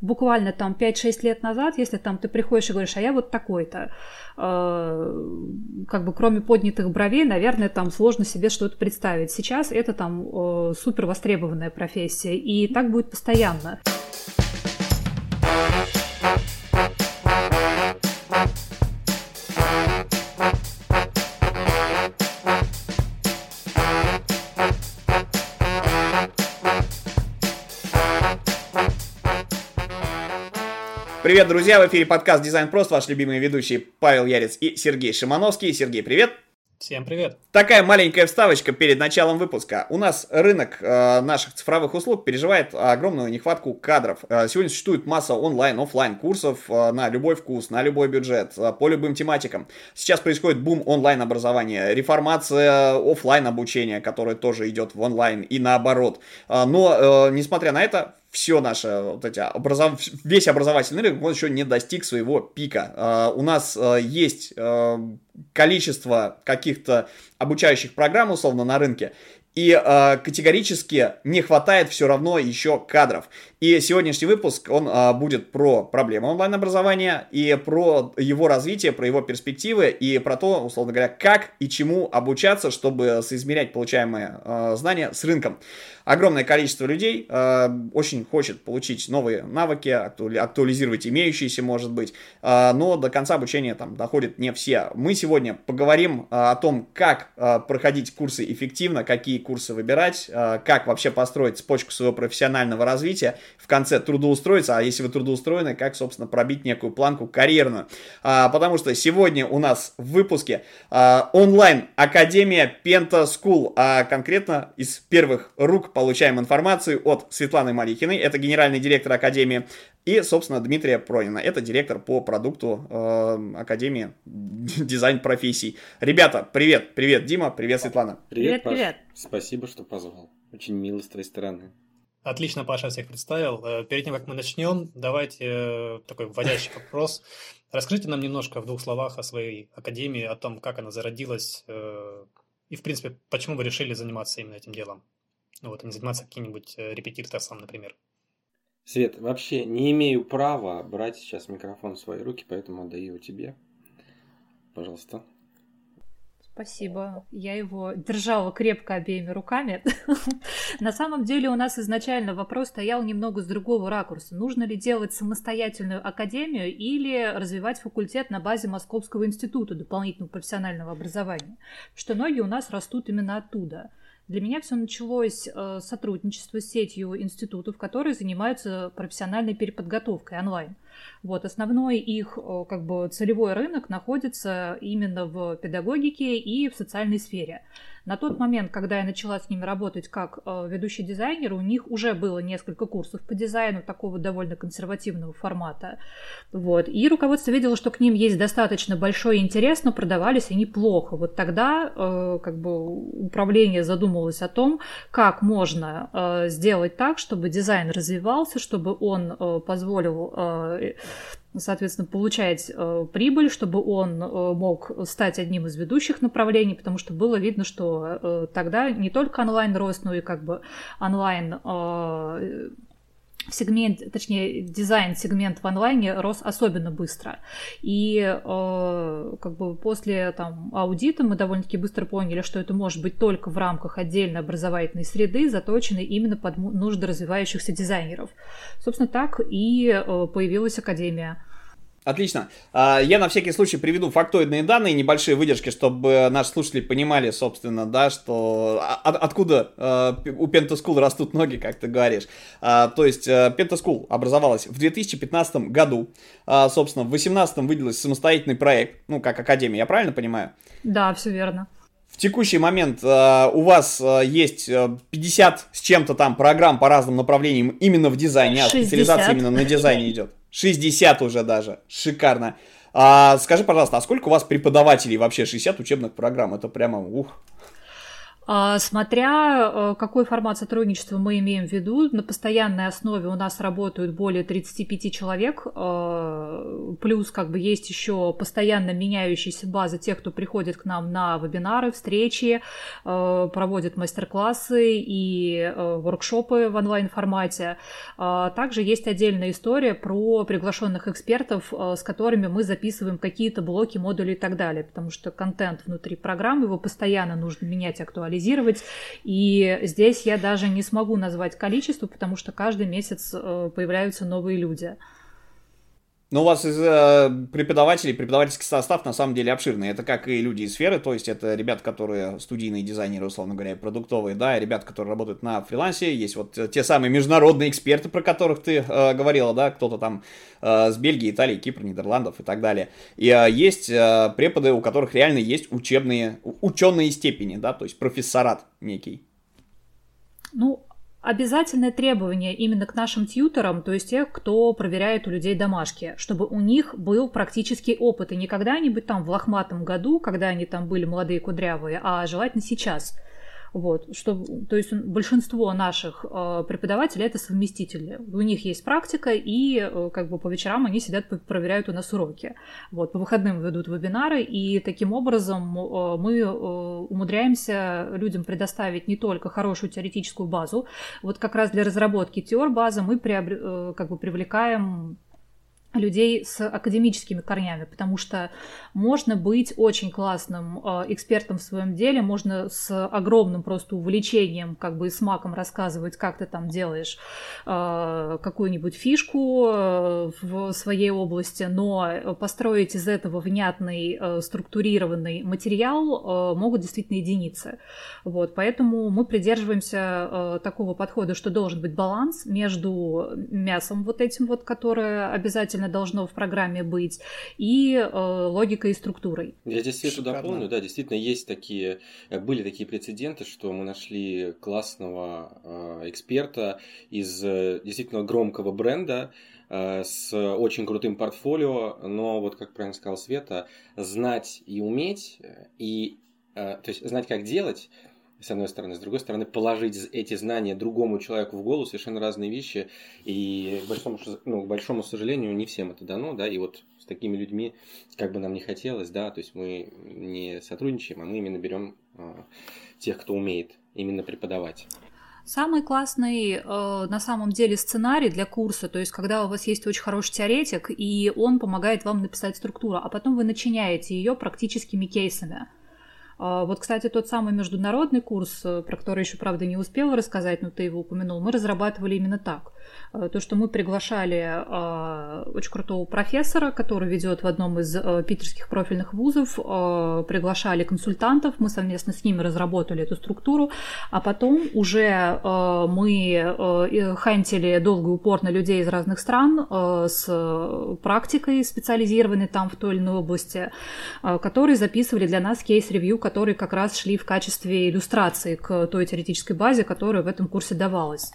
буквально там 5-6 лет назад, если там ты приходишь и говоришь, а я вот такой-то, э, как бы кроме поднятых бровей, наверное, там сложно себе что-то представить. Сейчас это там э, супер востребованная профессия, и так будет постоянно. Привет, друзья! В эфире подкаст «Дизайн Просто». Ваши любимые ведущие Павел Ярец и Сергей Шимановский. Сергей, привет! Всем привет! Такая маленькая вставочка перед началом выпуска. У нас рынок э, наших цифровых услуг переживает огромную нехватку кадров. Э, сегодня существует масса онлайн, офлайн курсов э, на любой вкус, на любой бюджет, э, по любым тематикам. Сейчас происходит бум онлайн образования, реформация офлайн обучения, которое тоже идет в онлайн и наоборот. Э, но, э, несмотря на это, все наше, вот эти, образов... весь образовательный рынок, он еще не достиг своего пика. Uh, у нас uh, есть uh, количество каких-то обучающих программ, условно, на рынке, и э, категорически не хватает все равно еще кадров. И сегодняшний выпуск, он э, будет про проблемы онлайн-образования и про его развитие, про его перспективы и про то, условно говоря, как и чему обучаться, чтобы соизмерять получаемые э, знания с рынком. Огромное количество людей э, очень хочет получить новые навыки, актуали, актуализировать имеющиеся, может быть, э, но до конца обучения там доходят не все. Мы сегодня поговорим э, о том, как э, проходить курсы эффективно, какие курсы выбирать, э, как вообще построить цепочку своего профессионального развития, в конце трудоустроиться, а если вы трудоустроены, как, собственно, пробить некую планку карьерную. А, потому что сегодня у нас в выпуске а, онлайн Академия Penta School, а конкретно из первых рук получаем информацию от Светланы Малихиной, это генеральный директор Академии, и, собственно, Дмитрия Пронина, это директор по продукту э, Академии дизайн профессий. Ребята, привет, привет, Дима, привет, Светлана. Привет, привет. привет. Спасибо, что позвал. Очень мило с твоей стороны. Отлично, Паша, всех представил. Э, перед тем, как мы начнем, давайте э, такой вводящий вопрос. Расскажите нам немножко в двух словах о своей академии, о том, как она зародилась э, и, в принципе, почему вы решили заниматься именно этим делом. Вот, а не заниматься каким-нибудь репетиторством, например. Свет, вообще не имею права брать сейчас микрофон в свои руки, поэтому отдаю его тебе. Пожалуйста. Спасибо. Я его держала крепко обеими руками. На самом деле у нас изначально вопрос стоял немного с другого ракурса. Нужно ли делать самостоятельную академию или развивать факультет на базе Московского института дополнительного профессионального образования? Что ноги у нас растут именно оттуда. Для меня все началось э, сотрудничество с сетью институтов, которые занимаются профессиональной переподготовкой онлайн. Вот, основной их э, как бы целевой рынок находится именно в педагогике и в социальной сфере. На тот момент, когда я начала с ними работать как э, ведущий дизайнер, у них уже было несколько курсов по дизайну такого довольно консервативного формата. Вот. И руководство видело, что к ним есть достаточно большой интерес, но продавались они плохо. Вот тогда э, как бы управление задумалось о том, как можно сделать так, чтобы дизайн развивался, чтобы он позволил соответственно, получать э, прибыль, чтобы он э, мог стать одним из ведущих направлений, потому что было видно, что э, тогда не только онлайн рос, но и как бы онлайн э, сегмент, точнее, дизайн-сегмент в онлайне рос особенно быстро. И э, как бы после там, аудита мы довольно-таки быстро поняли, что это может быть только в рамках отдельной образовательной среды, заточенной именно под нужды развивающихся дизайнеров. Собственно, так и э, появилась Академия. Отлично. А, я на всякий случай приведу фактоидные данные, небольшие выдержки, чтобы наши слушатели понимали, собственно, да, что от, откуда э, у Pentaschool растут ноги, как ты говоришь. А, то есть э, Pentaschool образовалась в 2015 году. А, собственно, в 2018 выделился самостоятельный проект, ну, как Академия, я правильно понимаю? Да, все верно. В текущий момент э, у вас э, есть 50 с чем-то там программ по разным направлениям именно в дизайне, 60. а специализация именно на дизайне идет. 60 уже даже. Шикарно. А, скажи, пожалуйста, а сколько у вас преподавателей вообще? 60 учебных программ. Это прямо ух. А, смотря э, какой формат сотрудничества мы имеем в виду, на постоянной основе у нас работают более 35 человек, э, плюс как бы есть еще постоянно меняющаяся база тех, кто приходит к нам на вебинары, встречи, э, проводит мастер-классы и воркшопы в онлайн-формате. А, также есть отдельная история про приглашенных экспертов, с которыми мы записываем какие-то блоки, модули и так далее, потому что контент внутри программы, его постоянно нужно менять, актуализировать анализировать. И здесь я даже не смогу назвать количество, потому что каждый месяц э, появляются новые люди. Но у вас из э, преподавателей, преподавательский состав на самом деле обширный. Это как и люди из сферы, то есть это ребята, которые студийные дизайнеры, условно говоря, продуктовые, да, и ребята, которые работают на фрилансе. Есть вот те самые международные эксперты, про которых ты э, говорила, да, кто-то там э, с Бельгии, Италии, Кипра, Нидерландов и так далее. И э, есть э, преподы, у которых реально есть учебные, ученые степени, да, то есть профессорат некий. Ну, обязательное требование именно к нашим тьюторам, то есть тех, кто проверяет у людей домашки, чтобы у них был практический опыт, и не когда-нибудь там в лохматом году, когда они там были молодые кудрявые, а желательно сейчас – вот, что, то есть большинство наших э, преподавателей это совместители. У них есть практика, и э, как бы по вечерам они сидят, проверяют у нас уроки. Вот, по выходным ведут вебинары, и таким образом э, мы умудряемся людям предоставить не только хорошую теоретическую базу, вот как раз для разработки теор базы мы приобр... как бы привлекаем людей с академическими корнями, потому что можно быть очень классным э, экспертом в своем деле, можно с огромным просто увлечением, как бы с маком рассказывать, как ты там делаешь э, какую-нибудь фишку э, в своей области, но построить из этого внятный, структурированный материал могут действительно единицы. Вот, поэтому мы придерживаемся такого подхода, что должен быть баланс между мясом вот этим вот, которое обязательно обязательно должно в программе быть, и э, логикой и структурой. Я здесь все туда помню, да, действительно есть такие, э, были такие прецеденты, что мы нашли классного э, эксперта из э, действительно громкого бренда, э, с очень крутым портфолио, но вот как правильно сказал Света, знать и уметь, и то есть знать, как делать, с одной стороны. С другой стороны, положить эти знания другому человеку в голову совершенно разные вещи. И к большому, ну, к большому сожалению, не всем это дано, да, и вот с такими людьми, как бы нам не хотелось, да, то есть мы не сотрудничаем, а мы именно берем а, тех, кто умеет именно преподавать. Самый классный э, на самом деле сценарий для курса, то есть когда у вас есть очень хороший теоретик, и он помогает вам написать структуру, а потом вы начиняете ее практическими кейсами. А, вот, кстати, тот самый международный курс, э, про который еще, правда, не успела рассказать, но ты его упомянул, мы разрабатывали именно так. Э, то, что мы приглашали э, очень крутого профессора, который ведет в одном из э, питерских профильных вузов, приглашали консультантов, мы совместно с ними разработали эту структуру, а потом уже мы хантили долго и упорно людей из разных стран с практикой специализированной там в той или иной области, которые записывали для нас кейс-ревью, которые как раз шли в качестве иллюстрации к той теоретической базе, которая в этом курсе давалась.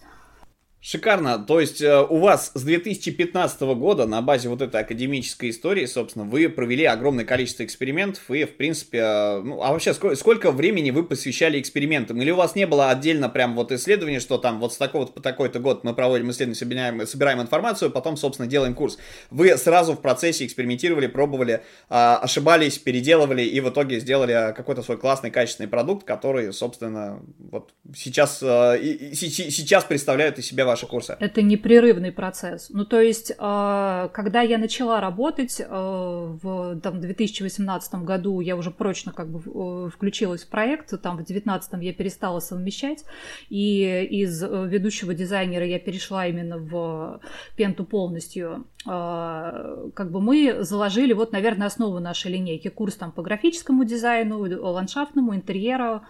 Шикарно. То есть э, у вас с 2015 года на базе вот этой академической истории, собственно, вы провели огромное количество экспериментов и, в принципе, э, ну, а вообще сколько, сколько времени вы посвящали экспериментам? Или у вас не было отдельно прям вот исследования, что там вот с такого-то по такой-то год мы проводим исследование, собираем, собираем информацию, потом, собственно, делаем курс. Вы сразу в процессе экспериментировали, пробовали, а, ошибались, переделывали и в итоге сделали какой-то свой классный, качественный продукт, который, собственно, вот сейчас, э, сейчас представляют из себя ваши курсы? Это непрерывный процесс. Ну, то есть, э, когда я начала работать э, в там, 2018 году, я уже прочно как бы э, включилась в проект, там в 2019 я перестала совмещать, и из ведущего дизайнера я перешла именно в пенту полностью. Как бы мы заложили, вот, наверное, основу нашей линейки. Курс там по графическому дизайну, ландшафтному, интерьеру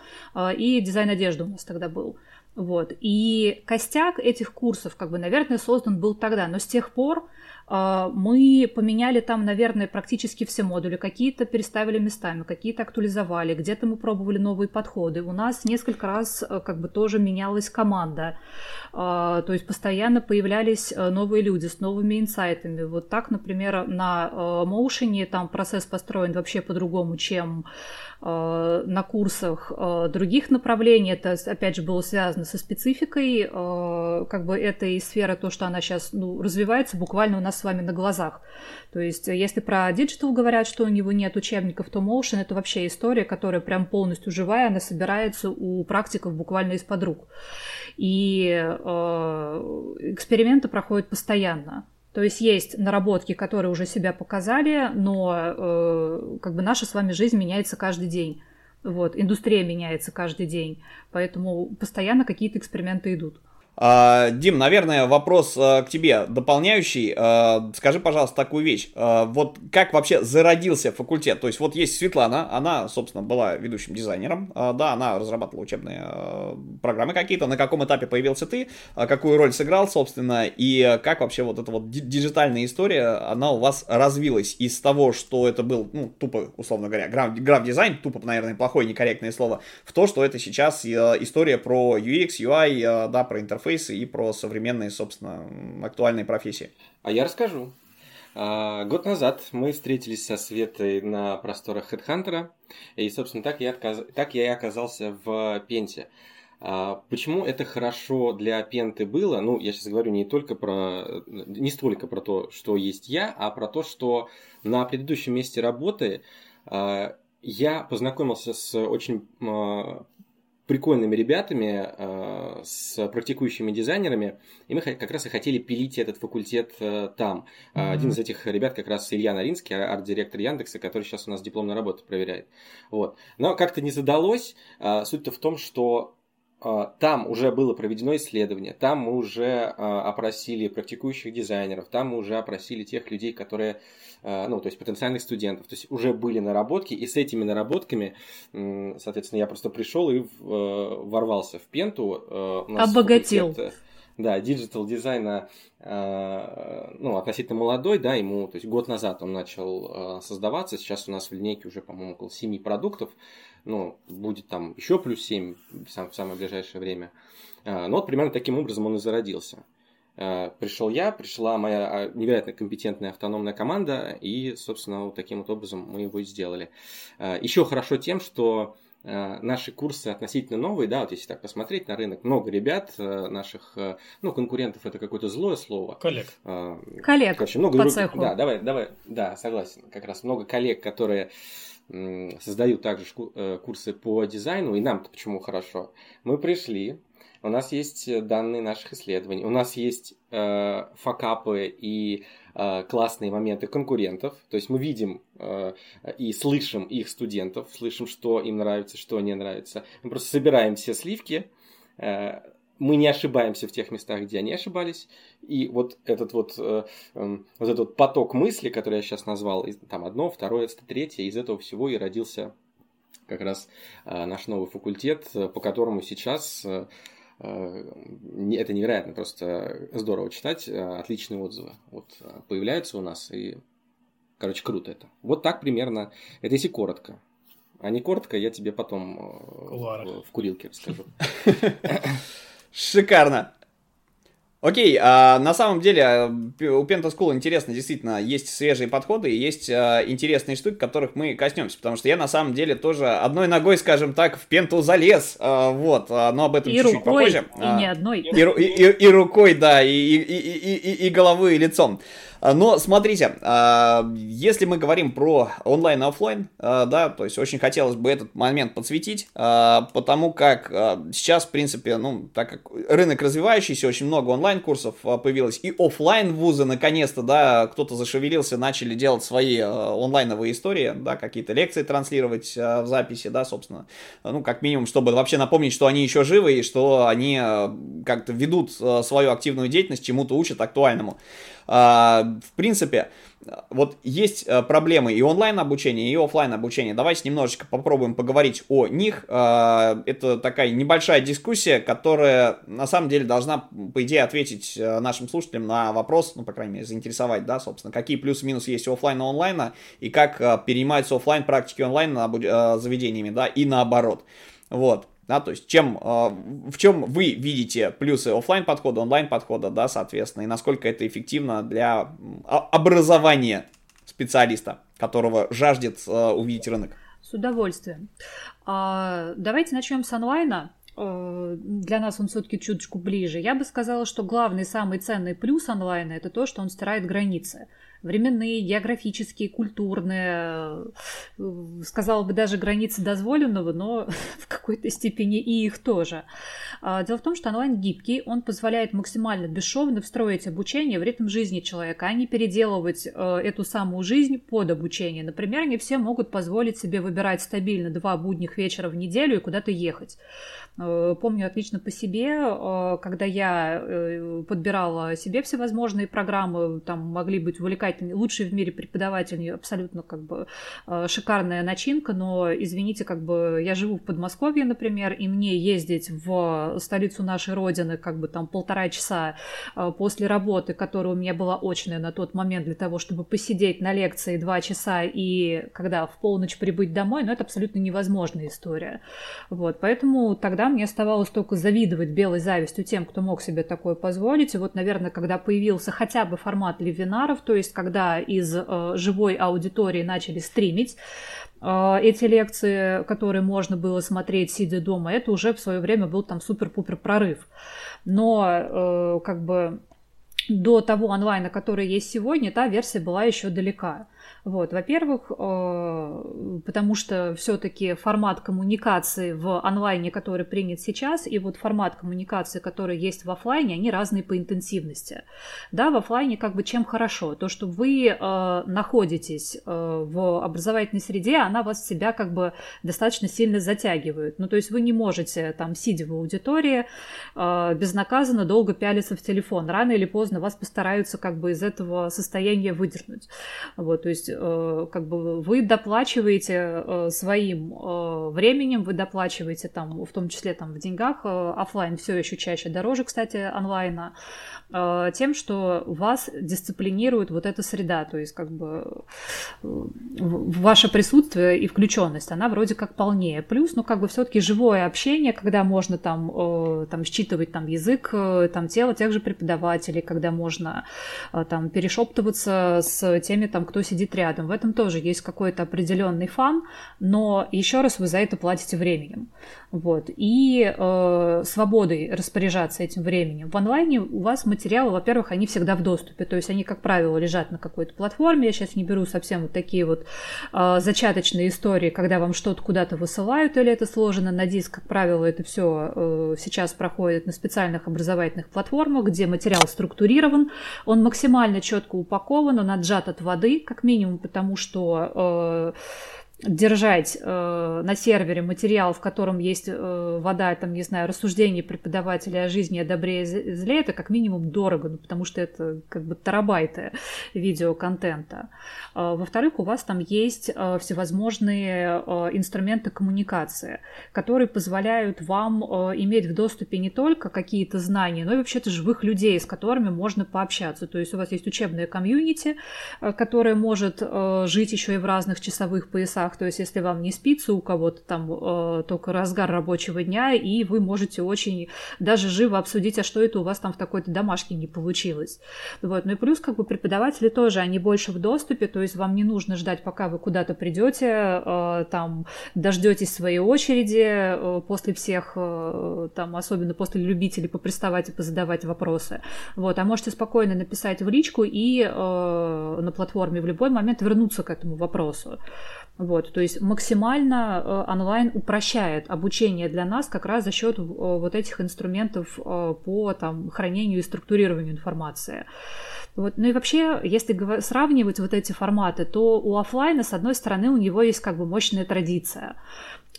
и дизайн одежды у нас тогда был. Вот. И костяк этих курсов, как бы, наверное, создан был тогда, но с тех пор мы поменяли там, наверное, практически все модули. Какие-то переставили местами, какие-то актуализовали, где-то мы пробовали новые подходы. У нас несколько раз э, как бы тоже менялась команда. А, то есть постоянно появлялись э, новые люди с новыми инсайтами. Вот так, например, на Motion там процесс построен вообще по-другому, чем Э, на курсах э, других направлений. Это, опять же, было связано со спецификой э, как бы этой сферы, то, что она сейчас ну, развивается буквально у нас с вами на глазах. То есть, если про Digital говорят, что у него нет учебников, то Motion — это вообще история, которая прям полностью живая, она собирается у практиков буквально из-под рук. И э, эксперименты проходят постоянно. То есть есть наработки, которые уже себя показали, но э, как бы наша с вами жизнь меняется каждый день. Вот, индустрия меняется каждый день, поэтому постоянно какие-то эксперименты идут. А, Дим, наверное, вопрос а, к тебе дополняющий. А, скажи, пожалуйста, такую вещь. Вот как вообще зародился факультет? То есть вот есть Светлана, она, собственно, была ведущим дизайнером. Да, она разрабатывала учебные программы какие-то. На каком этапе появился ты? Какую роль сыграл, собственно? И как вообще вот эта вот диджитальная история, она у вас развилась из того, что это был, ну, тупо, условно говоря, граф-дизайн, тупо, наверное, плохое, некорректное слово, в то, что это сейчас история про UX, UI, да, про интерфейс интерфейсы и про современные, собственно, актуальные профессии. А я расскажу. А, год назад мы встретились со Светой на просторах HeadHunter, и, собственно, так я, отказ... так я и оказался в Пенте. А, почему это хорошо для Пенты было? Ну, я сейчас говорю не только про, не столько про то, что есть я, а про то, что на предыдущем месте работы а, я познакомился с очень прикольными ребятами, э, с практикующими дизайнерами, и мы как раз и хотели пилить этот факультет э, там. Mm-hmm. Один из этих ребят как раз Илья Наринский, арт-директор Яндекса, который сейчас у нас дипломную работу проверяет. Вот. Но как-то не задалось. Суть-то в том, что там уже было проведено исследование, там мы уже опросили практикующих дизайнеров, там мы уже опросили тех людей, которые Э, ну, то есть потенциальных студентов. То есть уже были наработки, и с этими наработками, соответственно, я просто пришел и э, ворвался в Пенту. Э, Обогатил. Да, digital дизайна, ну, относительно молодой, да, ему, то есть год назад он начал создаваться, сейчас у нас в линейке уже, по-моему, около 7 продуктов, ну, будет там еще плюс 7 в самое ближайшее время. Ну, вот примерно таким образом он и зародился. Э, пришел я, пришла моя а, невероятно компетентная автономная команда, и, собственно, вот таким вот образом мы его и сделали. Э, Еще хорошо тем, что э, наши курсы относительно новые, да, вот если так посмотреть на рынок, много ребят наших, ну, конкурентов это какое-то злое слово. Коллег. Коллег Короче, много по друг... цеху. Да, давай, давай, да, согласен. Как раз много коллег, которые создают также курсы по дизайну, и нам-то почему хорошо. Мы пришли, у нас есть э, данные наших исследований, у нас есть э, факапы и э, классные моменты конкурентов, то есть мы видим э, и слышим их студентов, слышим, что им нравится, что не нравится. Мы просто собираем все сливки, э, мы не ошибаемся в тех местах, где они ошибались, и вот этот вот, э, э, вот этот вот поток мысли, который я сейчас назвал, там одно, второе, третье, из этого всего и родился как раз э, наш новый факультет, э, по которому сейчас Э, это невероятно, просто здорово читать, э, отличные отзывы. Вот э, появляются у нас, и, короче, круто это. Вот так примерно, это если коротко. А не коротко, я тебе потом в, в курилке расскажу. Шикарно. Окей, а на самом деле э, у Penta School интересно, действительно, есть свежие подходы и есть а, интересные штуки, которых мы коснемся, потому что я на самом деле тоже одной ногой, скажем так, в Пенту залез, а, вот, а, но об этом чуть-чуть попозже. И а, не одной. И, и, и, и рукой, да, и, и, и, и, и головой, и лицом. А, но смотрите, а, если мы говорим про онлайн и офлайн, а, да, то есть очень хотелось бы этот момент подсветить, потому как сейчас, в принципе, ну, так как рынок развивающийся, очень много онлайн-курсов появилось, и офлайн вузы, наконец-то, да, кто-то зашевелился, начали делать свои онлайновые истории, да, какие-то лекции транслировать в записи, да, собственно, ну, как минимум, чтобы вообще напомнить, что они еще живы и что они как-то ведут свою активную деятельность, чему-то учат актуальному. В принципе, вот есть э, проблемы и онлайн обучения, и офлайн обучения. Давайте немножечко попробуем поговорить о них. Э, это такая небольшая дискуссия, которая на самом деле должна, по идее, ответить э, нашим слушателям на вопрос, ну, по крайней мере, заинтересовать, да, собственно, какие плюсы-минусы есть у офлайна и онлайна, и как перенимаются офлайн практики онлайн заведениями, да, и наоборот. Вот. Да, то есть чем, в чем вы видите плюсы офлайн подхода, онлайн подхода, да, соответственно, и насколько это эффективно для образования специалиста, которого жаждет увидеть рынок? С удовольствием. А, давайте начнем с онлайна. Для нас он все-таки чуточку ближе. Я бы сказала, что главный, самый ценный плюс онлайна это то, что он стирает границы временные, географические, культурные, э, сказала бы даже границы дозволенного, но в какой-то степени и их тоже. А, дело в том, что онлайн гибкий, он позволяет максимально бесшовно встроить обучение в ритм жизни человека, а не переделывать э, эту самую жизнь под обучение. Например, не все могут позволить себе выбирать стабильно два будних вечера в неделю и куда-то ехать. Э, помню отлично по себе, когда я подбирала себе всевозможные программы, там могли быть увлекательные замечательный, лучший в мире преподаватель, абсолютно как бы э, шикарная начинка, но, извините, как бы я живу в Подмосковье, например, и мне ездить в столицу нашей родины как бы там полтора часа э, после работы, которая у меня была очная на тот момент для того, чтобы посидеть на лекции два часа и когда в полночь прибыть домой, ну, это абсолютно невозможная история. Вот, поэтому тогда мне оставалось только завидовать белой завистью тем, кто мог себе такое позволить. И вот, наверное, когда появился хотя бы формат вебинаров, то есть когда из э, живой аудитории начали стримить э, эти лекции, которые можно было смотреть, сидя дома, это уже в свое время был там супер-пупер прорыв. Но э, как бы до того онлайна, который есть сегодня, та версия была еще далека. Вот, во-первых, э, потому что все-таки формат коммуникации в онлайне, который принят сейчас, и вот формат коммуникации, который есть в офлайне, они разные по интенсивности. Да, в офлайне как бы чем хорошо? То, что вы э, находитесь э, в образовательной среде, она вас себя как бы достаточно сильно затягивает. Ну, то есть вы не можете там, сидя в аудитории, безнаказанно долго пялиться в телефон. Рано или поздно вас постараются как бы из этого состояния выдернуть. Вот, то есть Э, как бы вы доплачиваете э, своим э, временем, вы доплачиваете там, в том числе там в деньгах, офлайн все еще чаще дороже, кстати, онлайна, тем, что вас дисциплинирует вот эта среда, то есть как бы ваше присутствие и включенность, она вроде как полнее. Плюс, ну как бы все-таки живое общение, когда можно там, там считывать там язык, там тело тех же преподавателей, когда можно там перешептываться с теми там, кто сидит рядом рядом. В этом тоже есть какой-то определенный фан, но еще раз вы за это платите временем. Вот. И э, свободой распоряжаться этим временем. В онлайне у вас материалы, во-первых, они всегда в доступе, то есть они, как правило, лежат на какой-то платформе. Я сейчас не беру совсем вот такие вот э, зачаточные истории, когда вам что-то куда-то высылают или это сложено на диск. Как правило, это все э, сейчас проходит на специальных образовательных платформах, где материал структурирован, он максимально четко упакован, он отжат от воды, как минимум, потому что э, держать э, на сервере материал, в котором есть э, вода, там, не знаю, рассуждения преподавателя о жизни, о добре и зле, это как минимум дорого, ну, потому что это как бы терабайты видеоконтента. Э, во-вторых, у вас там есть э, всевозможные э, инструменты коммуникации, которые позволяют вам э, иметь в доступе не только какие-то знания, но и вообще-то живых людей, с которыми можно пообщаться. То есть у вас есть учебная комьюнити, э, которая может э, жить еще и в разных часовых поясах, местах. То есть, если вам не спится у кого-то там э, только разгар рабочего дня, и вы можете очень даже живо обсудить, а что это у вас там в такой-то домашке не получилось. Вот. Ну и плюс, как бы преподаватели тоже, они больше в доступе, то есть вам не нужно ждать, пока вы куда-то придете, э, там дождетесь своей очереди э, после всех, э, там, особенно после любителей поприставать и позадавать вопросы. Вот. А можете спокойно написать в личку и э, на платформе в любой момент вернуться к этому вопросу. Вот, то есть максимально э, онлайн упрощает обучение для нас как раз за счет э, вот этих инструментов э, по там, хранению и структурированию информации. Вот. Ну и вообще, если сравнивать вот эти форматы, то у офлайна, с одной стороны, у него есть как бы мощная традиция.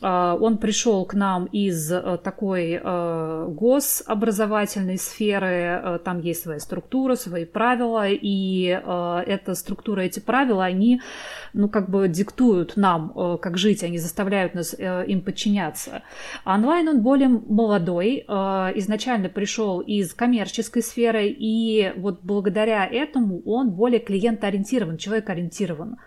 А, он пришел к нам из э, такой э, гособразовательной сферы, э, там есть своя структура, свои правила, и эта структура, эти правила, они, ну, как бы диктуют нам, как жить, они заставляют нас им подчиняться. Онлайн он более молодой, изначально пришел из коммерческой сферы, и вот благодаря этому он более клиентоориентирован, человек-ориентирован.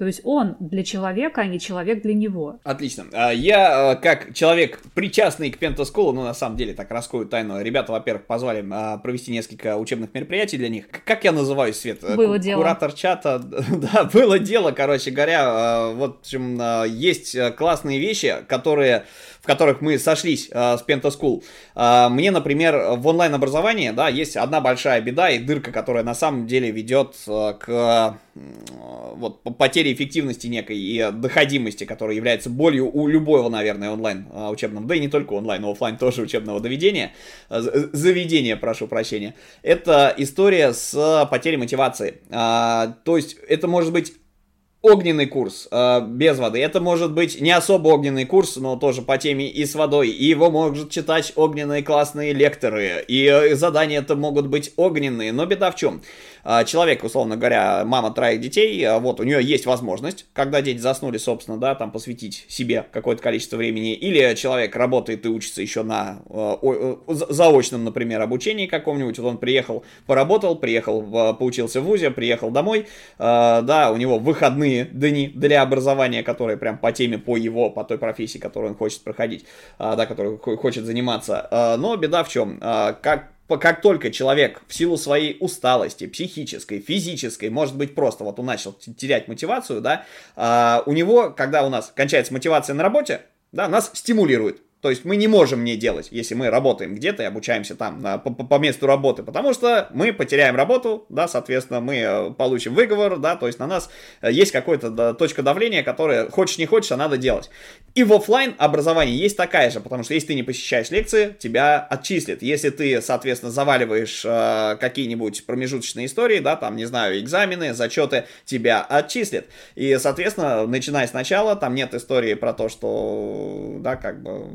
То есть он для человека, а не человек для него. Отлично. А, я, э, как человек, причастный к Пентаскулу, ну, на самом деле, так раскрою тайну, ребята, во-первых, позвали а, провести несколько учебных мероприятий для них. Как я называюсь, Свет? Э, было дело. Куратор чата. Да, было дело, короче говоря. А, вот, в общем, есть э, классные вещи, которые в которых мы сошлись э, с Penta School. Э, мне, например, в онлайн-образовании, да, есть одна большая беда и дырка, которая на самом деле ведет э, к вот, потере эффективности некой и доходимости, которая является болью у любого, наверное, онлайн учебного, да и не только онлайн, но офлайн тоже учебного доведения, заведения, прошу прощения. Это история с потерей мотивации. А, то есть это может быть огненный курс э, без воды. Это может быть не особо огненный курс, но тоже по теме и с водой. И его могут читать огненные классные лекторы. И э, задания это могут быть огненные. Но беда в чем? А, человек, условно говоря, мама троих детей, а, вот у нее есть возможность, когда дети заснули, собственно, да, там посвятить себе какое-то количество времени, или человек работает и учится еще на э, заочном, например, обучении каком-нибудь, вот он приехал, поработал, приехал, поучился в ВУЗе, приехал домой, да, у него выходные дни для образования, которые прям по теме, по его, по той профессии, которую он хочет проходить, да, которую хочет заниматься, но беда в чем, как как только человек в силу своей усталости, психической, физической, может быть просто вот он начал терять мотивацию, да, а, у него, когда у нас кончается мотивация на работе, да, нас стимулирует. То есть мы не можем не делать, если мы работаем где-то и обучаемся там на, по, по месту работы, потому что мы потеряем работу, да, соответственно, мы э, получим выговор, да, то есть на нас э, есть какая-то да, точка давления, которая хочешь не хочешь, а надо делать. И в офлайн образовании есть такая же, потому что если ты не посещаешь лекции, тебя отчислят. Если ты, соответственно, заваливаешь э, какие-нибудь промежуточные истории, да, там, не знаю, экзамены, зачеты, тебя отчислят. И, соответственно, начиная сначала, там нет истории про то, что, да, как бы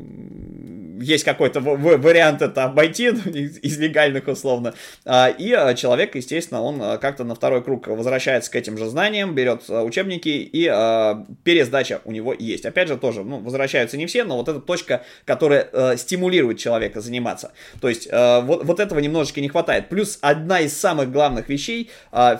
есть какой-то вариант это обойти ну, из легальных условно. А, и а, человек, естественно, он а, как-то на второй круг возвращается к этим же знаниям, берет учебники и пересдача у него есть. Опять же, тоже, ну, возвращаются не все, но вот эта точка, которая стимулирует человека заниматься. То есть вот, вот этого немножечко не хватает. Плюс одна из самых главных вещей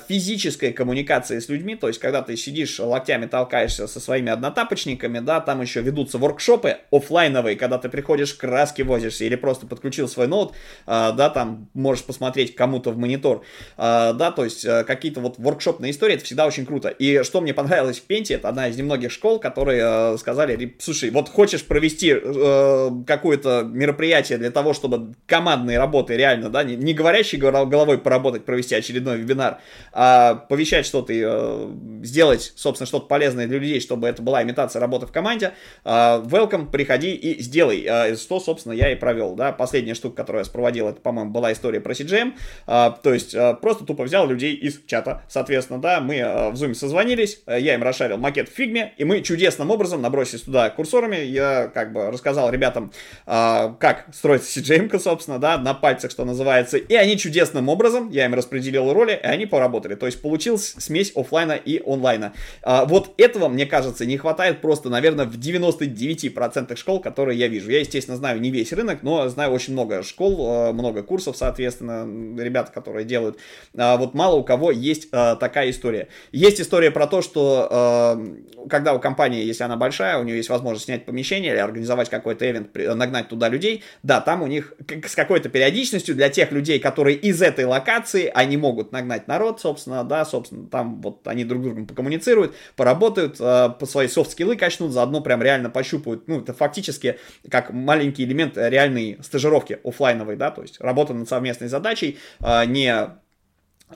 физическая коммуникация с людьми, то есть когда ты сидишь локтями толкаешься со своими однотапочниками, да, там еще ведутся воркшопы офлайновые, когда ты приходишь, краски возишься, или просто подключил свой ноут, а, да, там можешь посмотреть кому-то в монитор, а, да, то есть а, какие-то вот воркшопные истории, это всегда очень круто. И что мне понравилось в Пенте, это одна из немногих школ, которые а, сказали, слушай, вот хочешь провести а, какое-то мероприятие для того, чтобы командные работы реально, да, не, не говорящей головой поработать, провести очередной вебинар, а повещать что-то, а, сделать, собственно, что-то полезное для людей, чтобы это была имитация работы в команде, а, welcome, приходи и сделай. А, что, собственно, я и провел, да, последняя штука, которую я спроводил, это, по-моему, была история про CGM, а, то есть а, просто тупо взял людей из чата, соответственно, да, мы в Zoom созвонились, я им расшарил макет в фигме, и мы чудесным образом набросились туда курсорами, я как бы рассказал ребятам, как строится CGM, собственно, да, на пальцах, что называется, и они чудесным образом, я им распределил роли, и они поработали, то есть получилась смесь офлайна и онлайна. Вот этого, мне кажется, не хватает просто, наверное, в 99% школ, которые я вижу. Я, естественно, знаю не весь рынок, но знаю очень много школ, э, много курсов, соответственно, ребят, которые делают. А вот мало у кого есть э, такая история. Есть история про то, что э, когда у компании, если она большая, у нее есть возможность снять помещение или организовать какой-то ивент, нагнать туда людей, да, там у них с какой-то периодичностью для тех людей, которые из этой локации, они могут нагнать народ, собственно, да, собственно, там вот они друг с другом покоммуницируют, поработают, по свои софт-скиллы качнут, заодно прям реально пощупают, ну, это фактически как маленький элемент реальной стажировки офлайновой, да, то есть работа над совместной задачей, а, не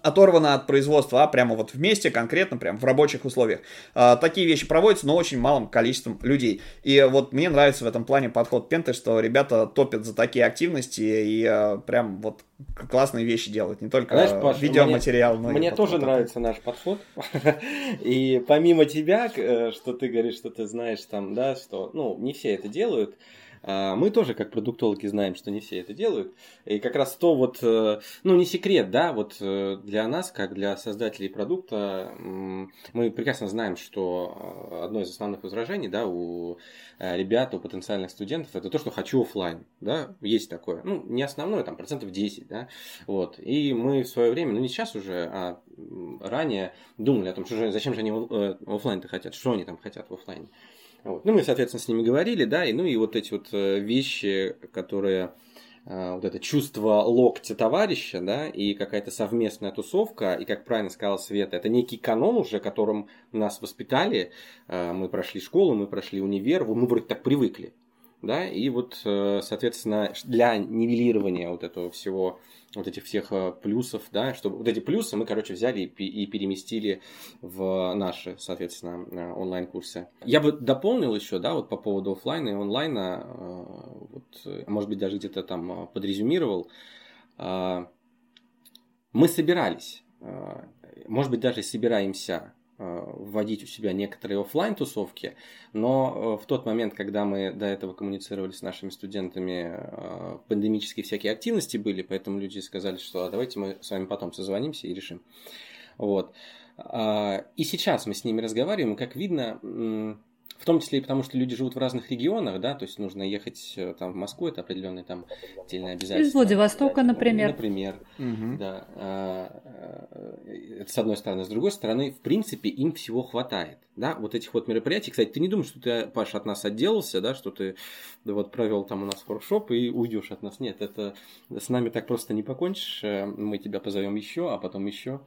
оторвано от производства, а прямо вот вместе, конкретно, прям в рабочих условиях. А, такие вещи проводятся, но очень малым количеством людей. И вот мне нравится в этом плане подход Пенты, что ребята топят за такие активности и а, прям вот классные вещи делают, не только Знаешь, Паша, видеоматериал, мне, но Мне тоже подход. нравится наш подход. И помимо тебя, э, что ты говоришь, что ты знаешь там, да, что, ну, не все это делают, мы тоже, как продуктологи, знаем, что не все это делают. И как раз то вот, э, ну, не секрет, да, вот э, для нас, как для создателей продукта, мы прекрасно знаем, что э, одно из основных возражений, да, у ребят, у потенциальных студентов, это то, что хочу офлайн, да, есть такое. Ну, не основное, там, процентов 10, да, вот. И мы в свое время, ну, не сейчас уже, а ранее думали о том, что же, зачем же они офлайн-то хотят, что они там хотят в офлайне. Вот. Ну, мы, соответственно, с ними говорили, да, и ну и вот эти вот э, вещи, которые э, вот это чувство локтя товарища, да, и какая-то совместная тусовка, и, как правильно сказал Света, это некий канон уже, которым нас воспитали, э, мы прошли школу, мы прошли универ, мы вроде так привыкли, да, и вот, соответственно, для нивелирования вот этого всего вот этих всех э, плюсов, да, чтобы вот эти плюсы мы, короче, взяли и, переместили в наши, соответственно, э, онлайн-курсы. Я бы дополнил еще, да, вот по поводу офлайна и онлайна, э, вот, может быть, даже где-то там подрезюмировал. Мы собирались, может быть, даже собираемся вводить у себя некоторые офлайн тусовки, но э, в тот момент, когда мы до этого коммуницировали с нашими студентами, э, пандемические всякие активности были, поэтому люди сказали, что «А давайте мы с вами потом созвонимся и решим. Вот. А, и сейчас мы с ними разговариваем, и как видно, в том числе и потому, что люди живут в разных регионах, да, то есть нужно ехать э, там в Москву, это определенные там отдельные обязательства. Из Владивостока, например. Например, угу. да. А, э, это с одной стороны. С другой стороны, в принципе, им всего хватает, да, вот этих вот мероприятий. Кстати, ты не думаешь, что ты, Паша, от нас отделался, да, что ты вот провел там у нас форшоп и уйдешь от нас. Нет, это с нами так просто не покончишь. Э, мы тебя позовем еще, а потом еще.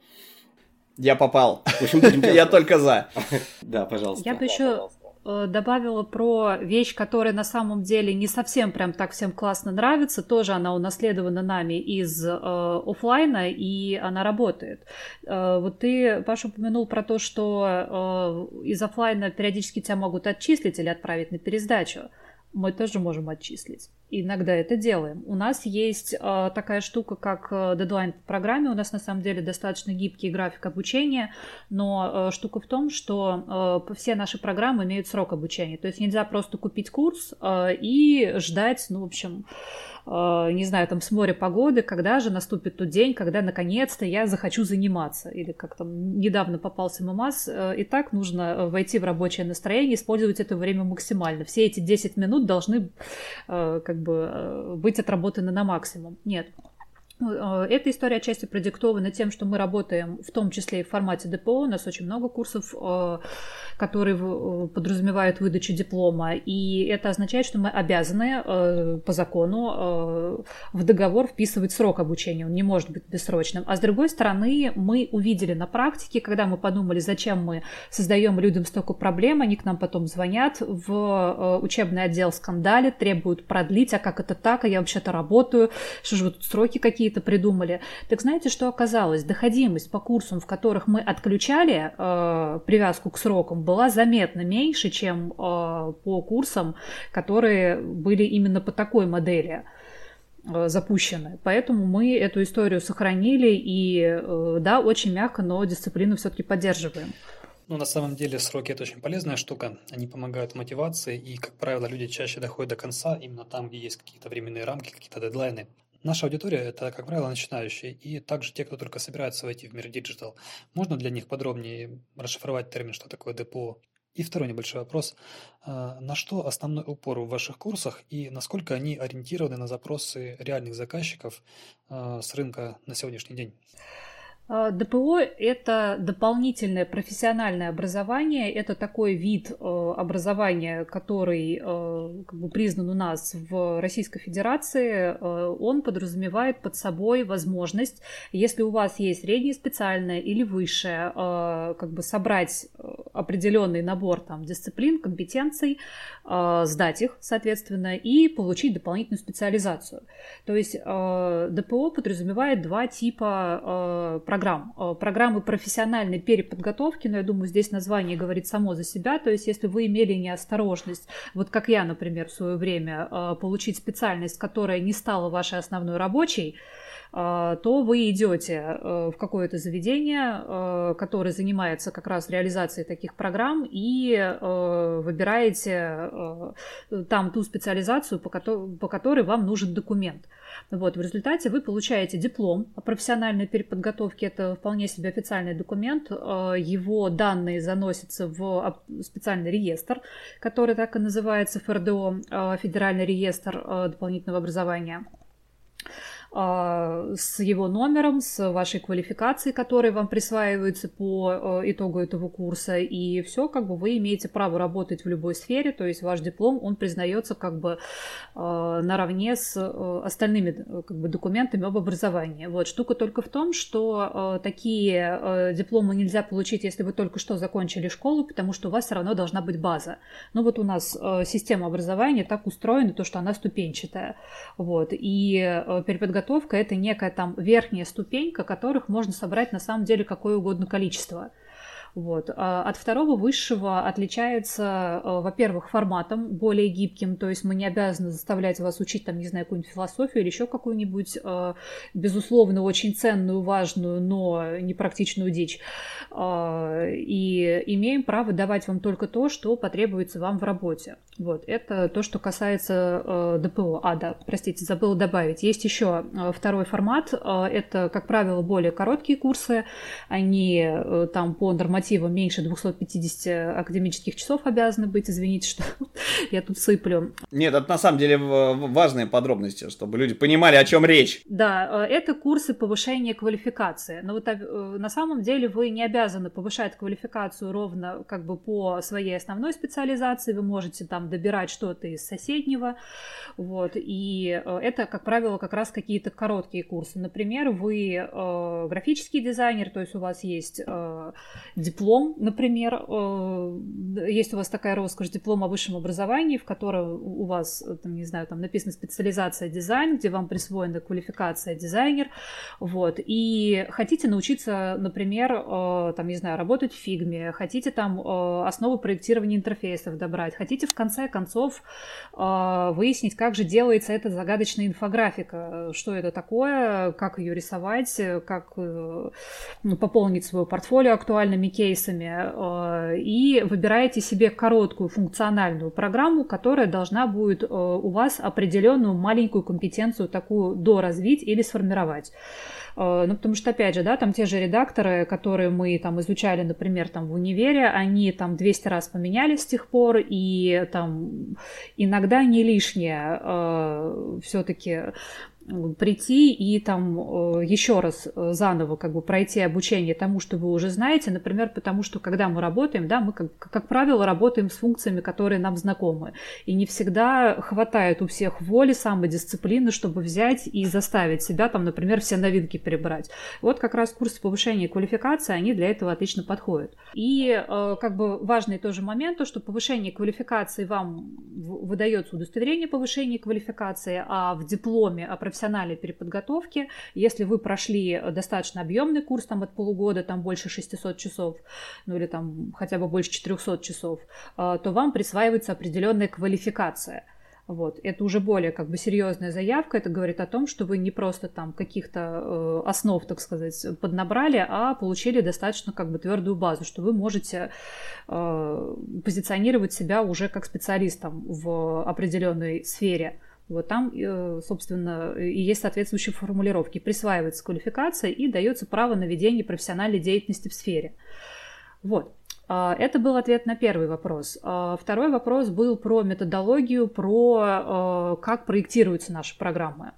Я попал. В общем, будем Я только за. Да, пожалуйста. Я бы еще добавила про вещь, которая на самом деле не совсем прям так всем классно нравится. Тоже она унаследована нами из э, офлайна, и она работает. Э, вот ты, Паша, упомянул про то, что э, из офлайна периодически тебя могут отчислить или отправить на пересдачу. Мы тоже можем отчислить иногда это делаем. У нас есть э, такая штука, как э, дедлайн по программе. У нас на самом деле достаточно гибкий график обучения, но э, штука в том, что э, все наши программы имеют срок обучения. То есть нельзя просто купить курс э, и ждать, ну, в общем, э, не знаю, там с моря погоды, когда же наступит тот день, когда наконец-то я захочу заниматься. Или как там недавно попался ММАС, э, и так нужно войти в рабочее настроение, использовать это время максимально. Все эти 10 минут должны э, как бы э, быть отработаны на максимум. Нет. Э, эта история отчасти продиктована тем, что мы работаем в том числе и в формате ДПО. У нас очень много курсов, э, которые подразумевают выдачу диплома. И это означает, что мы обязаны э, по закону в договор вписывать срок обучения. Он не может быть бессрочным. А с другой стороны, мы увидели на практике, когда мы подумали, зачем мы создаем людям столько проблем, они к нам потом звонят в учебный отдел скандали, требуют продлить, а как это так, а я вообще-то работаю, что же вот сроки какие какие-то придумали. Так знаете, что оказалось? Доходимость по курсам, в которых мы отключали э, привязку к срокам, была заметно меньше, чем э, по курсам, которые были именно по такой модели э, запущены. Поэтому мы эту историю сохранили и, э, да, очень мягко, но дисциплину все-таки поддерживаем. Ну, на самом деле, сроки – это очень полезная штука. Они помогают мотивации, и, как правило, люди чаще доходят до конца именно там, где есть какие-то временные рамки, какие-то дедлайны. Наша аудитория – это, как правило, начинающие, и также те, кто только собирается войти в мир digital. Можно для них подробнее расшифровать термин, что такое ДПО? И второй небольшой вопрос. А, на что основной упор в ваших курсах и насколько они ориентированы на запросы реальных заказчиков а, с рынка на сегодняшний день? А, ДПО – это дополнительное профессиональное образование, это такой вид э, образования, который э, как бы признан у нас в Российской Федерации. Э, он подразумевает под собой возможность, если у вас есть среднее специальное или высшее, как бы собрать определенный набор там, дисциплин, компетенций, сдать их, соответственно, и получить дополнительную специализацию. То есть ДПО подразумевает два типа программ. Программы профессиональной переподготовки, но я думаю, здесь название говорит само за себя. То есть если вы имели неосторожность, вот как я, например, в свое время, получить специальность, которая не стала вашей основной рабочей, то вы идете э, в какое-то заведение, э, которое занимается как раз реализацией таких программ, и э, выбираете там ту специализацию, по которой вам нужен документ. Вот, в результате вы получаете диплом о профессиональной переподготовке. Это вполне себе официальный документ. Его данные заносятся в специальный реестр, который так и называется ФРДО, Федеральный реестр дополнительного образования. А, с его номером, с вашей квалификацией, которая вам присваивается по э, итогу этого курса, и все, как бы вы имеете право работать в любой сфере, то есть ваш диплом, он признается как бы э, наравне с э, остальными как бы документами об образовании. Вот, штука только в том, что такие дипломы нельзя получить, если вы только что закончили школу, потому что у вас все равно должна быть база. Ну вот у нас система образования так устроена, то, что она ступенчатая. Вот, и переподготовка подготовка – это некая там верхняя ступенька, которых можно собрать на самом деле какое угодно количество – вот. А от второго высшего отличается, э, во-первых, форматом более гибким, то есть мы не обязаны заставлять вас учить, там, не знаю, какую-нибудь философию или еще какую-нибудь, э, безусловно, очень ценную, важную, но непрактичную дичь. Э, и имеем право давать вам только то, что потребуется вам в работе. Вот. Это то, что касается ДПО. А, да, простите, забыла добавить. Есть еще второй формат. Это, как правило, более короткие курсы. Они там по нормативам норматива меньше 250 академических часов обязаны быть. Извините, что я тут сыплю. Нет, это на самом деле важные подробности, чтобы люди понимали, о чем речь. Да, э, это курсы повышения квалификации. Но вот э, на самом деле вы не обязаны повышать квалификацию ровно как бы по своей основной специализации. Вы можете там добирать что-то из соседнего. Вот. И э, это, как правило, как раз какие-то короткие курсы. Например, вы э, графический дизайнер, то есть у вас есть э, диплом, например, э, есть у вас такая роскошь, диплом о высшем образовании, в котором у вас, там, не знаю, там написано специализация дизайн, где вам присвоена квалификация дизайнер, вот, и хотите научиться, например, э, там, не знаю, работать в фигме, хотите там э, основу проектирования интерфейсов добрать, хотите в конце концов выяснить, как же делается эта загадочная инфографика, что это такое, как ее рисовать, как ну, пополнить свое портфолио актуальными кейсами э, и выбираете себе короткую функциональную программу, которая должна будет э, у вас определенную маленькую компетенцию такую доразвить или сформировать. Э, ну, потому что, опять же, да, там те же редакторы, которые мы там изучали, например, там в универе, они там 200 раз поменялись с тех пор, и там иногда не лишнее все-таки прийти и там э, еще раз э, заново как бы пройти обучение тому, что вы уже знаете, например, потому что когда мы работаем, да, мы как, как правило работаем с функциями, которые нам знакомы, и не всегда хватает у всех воли, самодисциплины, чтобы взять и заставить себя там, например, все новинки перебрать. Вот как раз курсы повышения квалификации, они для этого отлично подходят. И э, как бы важный тоже момент, то, что повышение квалификации вам выдается удостоверение повышения квалификации, а в дипломе о профессиональной переподготовке, если вы прошли достаточно объемный курс там от полугода, там больше 600 часов, ну или там хотя бы больше 400 часов, э, то вам присваивается определенная квалификация. Вот. Это уже более как бы серьезная заявка. Это говорит о том, что вы не просто там каких-то э, основ, так сказать, поднабрали, а получили достаточно как бы твердую базу, что вы можете э, позиционировать себя уже как специалистом в определенной сфере. Вот там, э, собственно, и есть соответствующие формулировки. Присваивается квалификация и дается право на ведение профессиональной деятельности в сфере. Вот. А, это был ответ на первый вопрос. А, второй вопрос был про методологию, про а, как проектируются наши программы.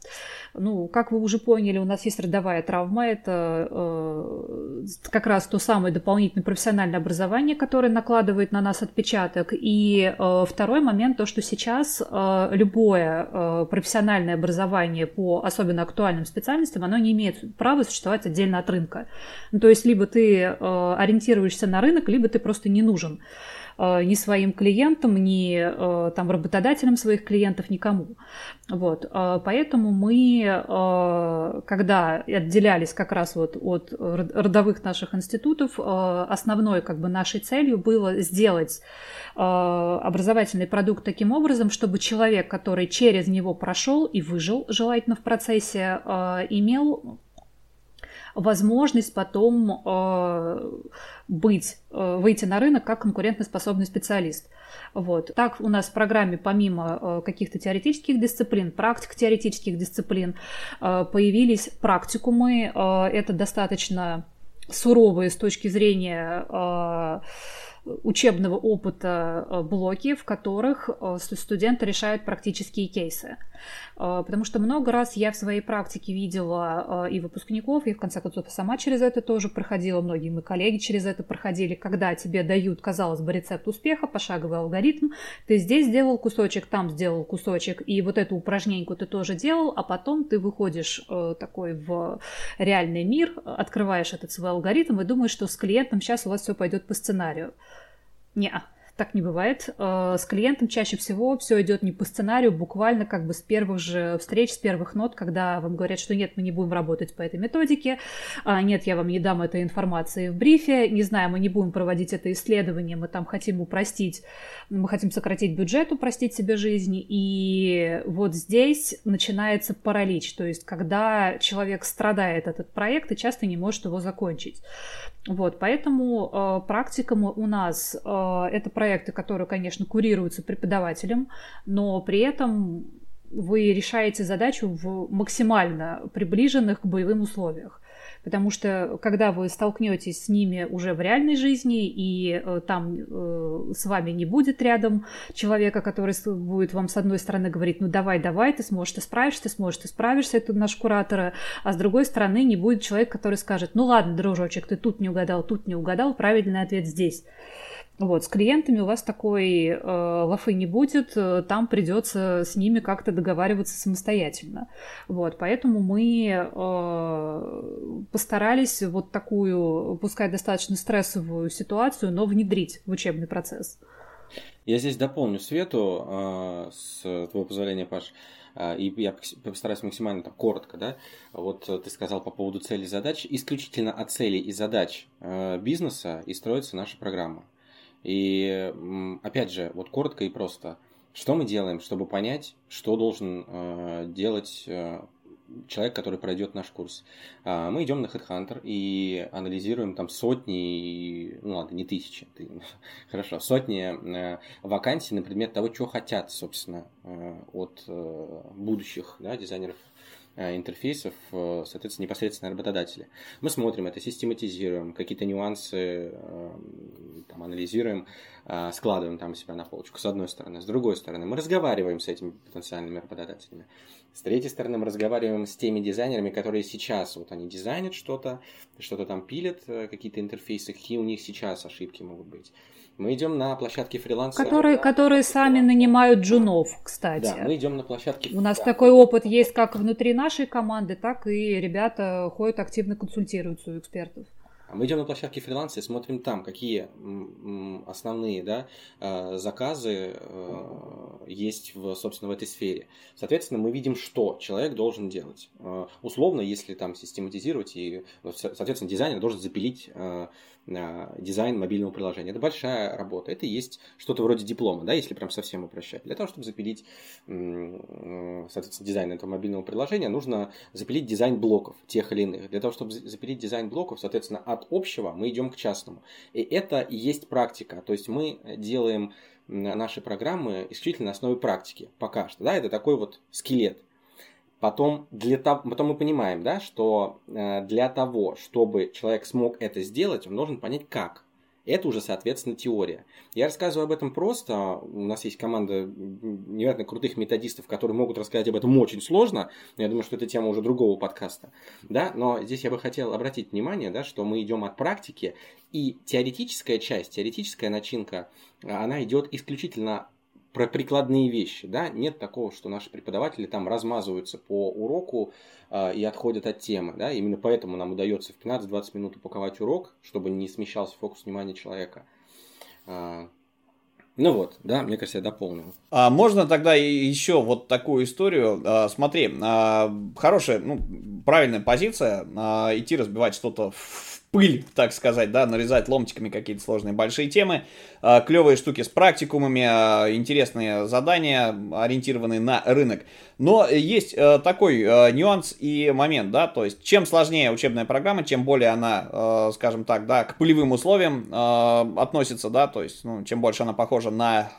Ну, как вы уже поняли, у нас есть родовая травма. Это э, как раз то самое дополнительное профессиональное образование, которое накладывает на нас отпечаток. И э, второй момент, то, что сейчас э, любое э, профессиональное образование по особенно актуальным специальностям, оно не имеет права существовать отдельно от рынка. Ну, то есть, либо ты э, ориентируешься на рынок, либо ты просто не нужен ни своим клиентам, ни э, там работодателям своих клиентов, никому. Вот. Поэтому мы, когда отделялись как раз вот от родовых наших институтов, основной как бы нашей целью было сделать образовательный продукт таким образом, чтобы человек, который через него прошел и выжил, желательно в процессе, имел возможность потом э, быть, э, выйти на рынок как конкурентоспособный специалист. Вот. Так у нас в программе помимо э, каких-то теоретических дисциплин, практик теоретических дисциплин, появились практикумы. Это достаточно суровые с точки зрения учебного опыта э, блоки, в которых э, студенты решают практические кейсы. Э, потому что много раз я в своей практике видела и выпускников, и в конце концов сама через это тоже проходила, многие мои коллеги через это проходили, когда тебе дают, казалось бы, рецепт успеха, пошаговый алгоритм, ты здесь сделал кусочек, там сделал кусочек, и вот эту упражненьку ты тоже делал, а потом ты выходишь такой в реальный мир, открываешь этот свой алгоритм и думаешь, что с клиентом сейчас у вас все пойдет по сценарию. Не, так не бывает. Э, с клиентом чаще всего все идет не по сценарию, буквально как бы с первых же встреч, с первых нот, когда вам говорят, что нет, мы не будем работать по этой методике, а, нет, я вам не дам этой информации в брифе, не знаю, мы не будем проводить это исследование, мы там хотим упростить, мы хотим сократить бюджет, упростить себе жизнь, и вот здесь начинается паралич, то есть когда человек страдает этот проект и часто не может его закончить. Вот, поэтому э, у нас э, это проекты, которые, конечно, курируются преподавателем, но при этом вы решаете задачу в максимально приближенных к боевым условиях. Потому что когда вы столкнетесь с ними уже в реальной жизни, и э, там э, с вами не будет рядом человека, который будет вам с одной стороны говорить, ну давай, давай, ты сможешь, ты справишься, ты сможешь, ты справишься, это наш куратор, а с другой стороны не будет человек, который скажет, ну ладно, дружочек, ты тут не угадал, тут не угадал, правильный ответ здесь. Вот, с клиентами у вас такой э, лафы не будет, э, там придется с ними как-то договариваться самостоятельно. Вот, поэтому мы э, постарались вот такую, пускай достаточно стрессовую ситуацию, но внедрить в учебный процесс. Я здесь дополню Свету, э, с твоего позволения, Паш. Э, и я постараюсь максимально так коротко, да. Вот ты сказал по поводу целей и задач. Исключительно от целей и задач э, бизнеса и строится наша программа. И опять же, вот коротко и просто, что мы делаем, чтобы понять, что должен э, делать э, человек, который пройдет наш курс. А, мы идем на Headhunter и анализируем там сотни, ну ладно, не тысячи, хорошо, сотни э, вакансий на предмет того, что хотят, собственно, от будущих да, дизайнеров Э, интерфейсов, э, соответственно, непосредственно работодатели. Мы смотрим это, систематизируем, какие-то нюансы э, там, анализируем, складываем там себя на полочку, с одной стороны. С другой стороны, мы разговариваем с этими потенциальными работодателями. С третьей стороны, мы разговариваем с теми дизайнерами, которые сейчас, вот они дизайнят что-то, что-то там пилят, какие-то интерфейсы, какие у них сейчас ошибки могут быть. Мы идем на площадке фриланса. Которые, которые сами нанимают джунов, кстати. Да, мы идем на площадке. У нас такой опыт есть как внутри нашей команды, так и ребята ходят активно консультируются у экспертов. А мы идем на площадке фриланса и смотрим там, какие основные да, э, заказы э, есть, в, собственно, в этой сфере. Соответственно, мы видим, что человек должен делать. Э, условно, если там систематизировать, и, соответственно, дизайнер должен запилить дизайн мобильного приложения. Это большая работа. Это есть что-то вроде диплома, да, если прям совсем упрощать. Для того, чтобы запилить, соответственно, дизайн этого мобильного приложения, нужно запилить дизайн блоков тех или иных. Для того, чтобы запилить дизайн блоков, соответственно, от общего мы идем к частному. И это и есть практика. То есть мы делаем наши программы исключительно на основе практики пока что. Да, это такой вот скелет. Потом, для того, потом мы понимаем, да, что э, для того, чтобы человек смог это сделать, он должен понять, как. Это уже, соответственно, теория. Я рассказываю об этом просто. У нас есть команда невероятно крутых методистов, которые могут рассказать об этом очень сложно. Я думаю, что это тема уже другого подкаста. Да? Но здесь я бы хотел обратить внимание, да, что мы идем от практики, и теоретическая часть, теоретическая начинка, она идет исключительно про прикладные вещи, да, нет такого, что наши преподаватели там размазываются по уроку э, и отходят от темы, да, именно поэтому нам удается в 15-20 минут упаковать урок, чтобы не смещался фокус внимания человека. Ну вот, да, мне кажется, я дополнил. А можно тогда еще вот такую историю. А, смотри, а, хорошая, ну, правильная позиция. А, идти разбивать что-то в пыль, так сказать, да, нарезать ломтиками какие-то сложные большие темы. А, клевые штуки с практикумами, а, интересные задания, ориентированные на рынок. Но есть э, такой э, нюанс и момент, да, то есть чем сложнее учебная программа, чем более она, э, скажем так, да, к полевым условиям относится, да, то есть, ну, чем больше она похожа на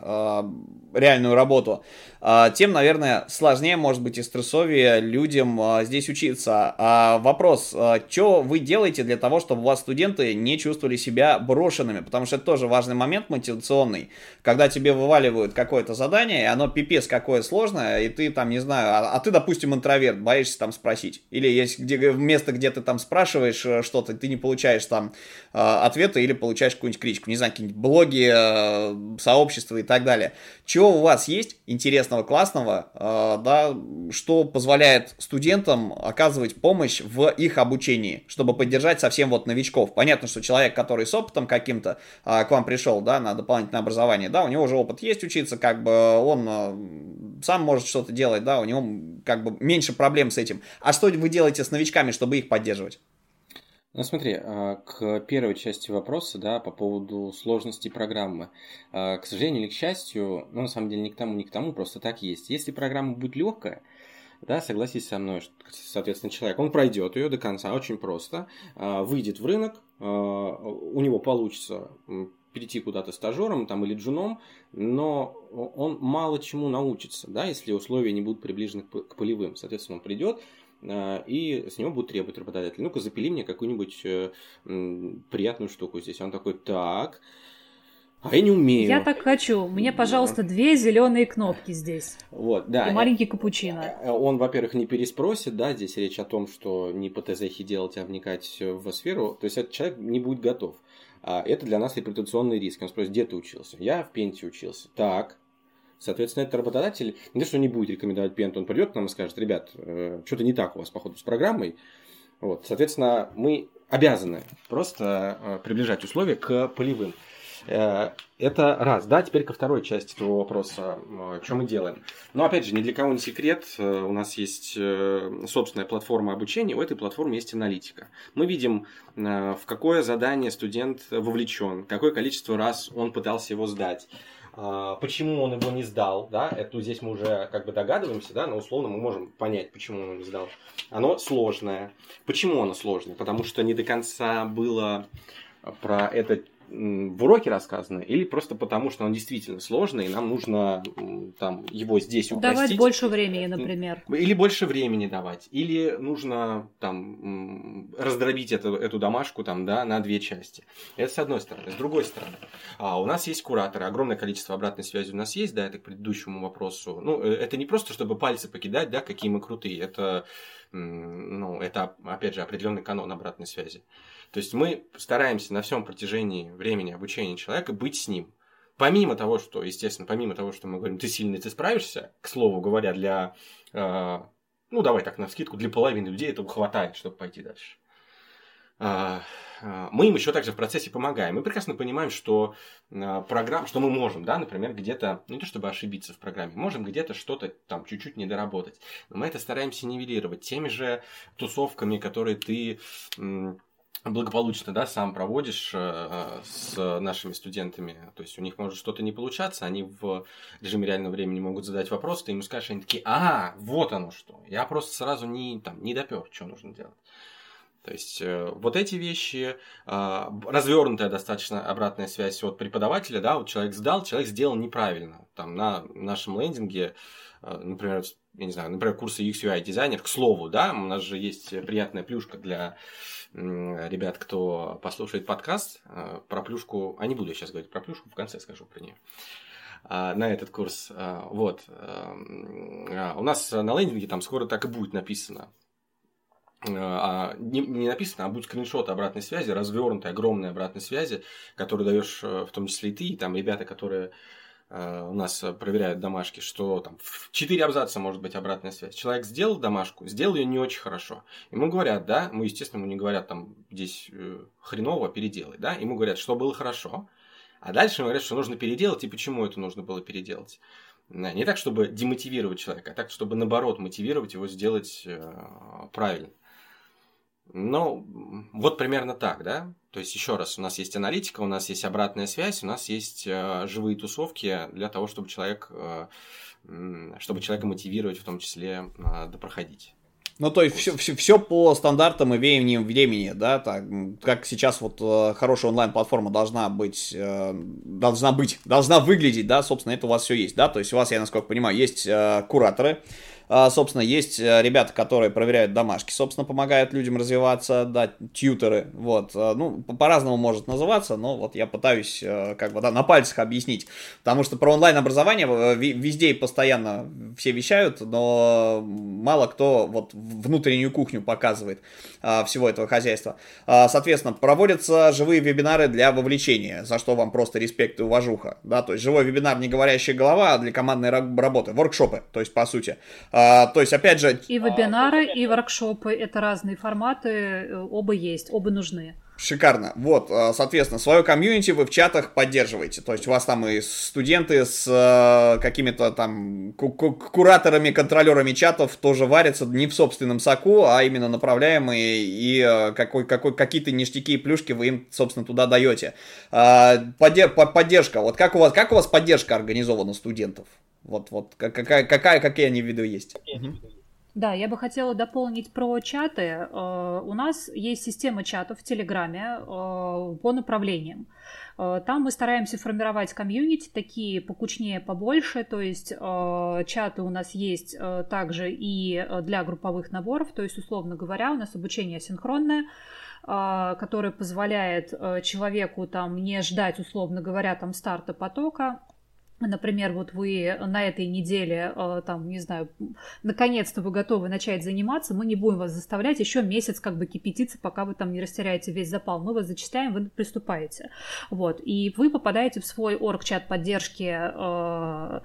реальную работу, тем, наверное, сложнее, может быть, и стрессовее людям здесь учиться. А вопрос, что вы делаете для того, чтобы у вас студенты не чувствовали себя брошенными, потому что это тоже важный момент мотивационный, когда тебе вываливают какое-то задание, и оно пипец какое сложное, и ты там, не знаю, а, а ты, допустим, интроверт, боишься там спросить. Или есть где, место, где ты там спрашиваешь э, что-то, ты не получаешь там э, ответа или получаешь какую-нибудь критику. Не знаю, какие-нибудь блоги, э, сообщества и так далее. Чего у вас есть интересного, классного, э, да, что позволяет студентам оказывать помощь в их обучении, чтобы поддержать совсем вот новичков. Понятно, что человек, который с опытом каким-то э, к вам пришел, да, на дополнительное образование, да, у него уже опыт есть учиться, как бы он э, сам может что-то делать, да, у него как бы меньше проблем с этим. А что вы делаете с новичками, чтобы их поддерживать? Ну смотри, а, к первой части вопроса, да, по поводу сложности программы. А, к сожалению или к счастью, ну на самом деле ни к тому, ни к тому, просто так есть. Если программа будет легкая, да, согласись со мной, что, соответственно, человек, он пройдет ее до конца очень просто, а, выйдет в рынок, у него получится перейти куда-то стажером там, или джуном, но он мало чему научится, да, если условия не будут приближены к полевым. Соответственно, он придет, э, и с него будут требовать работодатель. Ну-ка, запили мне какую-нибудь э, приятную штуку здесь. Он такой, так, а я не умею. Я так хочу. Мне, пожалуйста, да. две зеленые кнопки здесь. Вот, да. И маленький капучино. Э, он, во-первых, не переспросит, да, здесь речь о том, что не по ТЗХе делать, а вникать в сферу. То есть этот человек не будет готов. А это для нас репутационный риск. Он спросит, где ты учился? Я в Пенте учился. Так. Соответственно, этот работодатель не то, что не будет рекомендовать Пенту, он придет к нам и скажет, ребят, э, что-то не так у вас, походу, с программой. Вот, соответственно, мы обязаны просто э, приближать условия к полевым. Э, это раз. Да, теперь ко второй части твоего вопроса. Э, что мы делаем? Но опять же, ни для кого не секрет. Э, у нас есть собственная платформа обучения. У этой платформы есть аналитика. Мы видим, в какое задание студент вовлечен, какое количество раз он пытался его сдать почему он его не сдал, да, это здесь мы уже как бы догадываемся, да, но условно мы можем понять, почему он его не сдал. Оно сложное. Почему оно сложное? Потому что не до конца было про это в уроке рассказано, или просто потому, что он действительно сложный, и нам нужно там его здесь упростить. Давать больше времени, например. Или больше времени давать. Или нужно там раздробить эту, эту домашку там, да, на две части. Это с одной стороны. С другой стороны, а, у нас есть кураторы, огромное количество обратной связи у нас есть, да, это к предыдущему вопросу. Ну, э, это не просто, чтобы пальцы покидать, да, какие мы крутые. Это, ну, это, опять же, определенный канон обратной связи. То есть мы стараемся на всем протяжении времени обучения человека быть с ним. Помимо того, что, естественно, помимо того, что мы говорим, ты сильный, ты справишься, к слову говоря, для, э, ну, давай так, на скидку, для половины людей этого хватает, чтобы пойти дальше. Э, э, мы им еще также в процессе помогаем. Мы прекрасно понимаем, что программ, что мы можем, да, например, где-то, ну, не то чтобы ошибиться в программе, можем где-то что-то там чуть-чуть недоработать. Но мы это стараемся нивелировать теми же тусовками, которые ты благополучно, да, сам проводишь э, с нашими студентами, то есть у них может что-то не получаться, они в режиме реального времени могут задать вопрос, ты ему скажешь, они такие, а, вот оно что, я просто сразу не, там, не допер, что нужно делать. То есть э, вот эти вещи, э, развернутая достаточно обратная связь от преподавателя, да, вот человек сдал, человек сделал неправильно. Там на нашем лендинге, э, например, я не знаю, например, курсы UX UI дизайнер, к слову, да, у нас же есть приятная плюшка для ребят, кто послушает подкаст э, про плюшку, а не буду я сейчас говорить про плюшку, в конце скажу про нее а, на этот курс. А, вот. Эм, а, у нас на лендинге там скоро так и будет написано. А, не, написано, а будет скриншот обратной связи, развернутой, огромной обратной связи, которую даешь э, в том числе и ты, и там ребята, которые Э, у нас проверяют домашки, что там в 4 абзаца может быть обратная связь. Человек сделал домашку, сделал ее не очень хорошо. Ему говорят, да, мы, естественно, ему не говорят там здесь э, хреново, переделай, да, ему говорят, что было хорошо, А дальше говорят, что нужно переделать, и почему это нужно было переделать. Не так, чтобы демотивировать человека, а так, чтобы наоборот мотивировать его сделать э, правильно. Ну, вот примерно так, да? То есть, еще раз, у нас есть аналитика, у нас есть обратная связь, у нас есть э, живые тусовки для того, чтобы человек, э, чтобы человека мотивировать в том числе э, допроходить. Ну, то есть все, все, все по стандартам и веяниям времени, да, так, как сейчас вот э, хорошая онлайн-платформа должна быть, э, должна быть, должна выглядеть, да, собственно, это у вас все есть, да, то есть у вас, я насколько понимаю, есть э, кураторы, а, собственно, есть э, ребята, которые проверяют домашки, собственно, помогают людям развиваться, да, тьютеры, вот, а, ну, по-разному может называться, но вот я пытаюсь, э, как бы, да, на пальцах объяснить, потому что про онлайн-образование э, везде и постоянно все вещают, но мало кто вот внутреннюю кухню показывает а, всего этого хозяйства. Соответственно, проводятся живые вебинары для вовлечения, за что вам просто респект и уважуха, да, то есть живой вебинар не говорящая голова, а для командной работы, воркшопы, то есть, по сути, а, то есть, опять же... И вебинары, и воркшопы, это разные форматы, э, оба есть, оба нужны. Шикарно. Вот, а, соответственно, свое комьюнити вы в чатах поддерживаете. То есть у вас там и студенты с э, какими-то там ку кураторами, контролерами чатов тоже варятся не в собственном соку, а именно направляемые и э, какой, какой, какие-то ништяки и плюшки вы им, собственно, туда даете. Э, поддер поддержка. Вот как у вас, как у вас поддержка организована студентов? Вот, вот, какая, какая, какие они виды есть? Да, я бы хотела дополнить про чаты. Э, у нас есть система чатов в Телеграме э, по направлениям. Э, там мы стараемся формировать комьюнити, такие покучнее, побольше, то есть чаты у нас есть также и для групповых наборов, то есть, условно говоря, у нас обучение синхронное, которое позволяет человеку там не ждать, условно говоря, там старта потока, Например, вот вы на этой неделе, э, там, не знаю, наконец-то вы готовы начать заниматься, мы не будем вас заставлять еще месяц как бы кипятиться, пока вы там не растеряете весь запал. Мы вас зачитаем, вы приступаете. Вот. И вы попадаете в свой орг-чат поддержки э,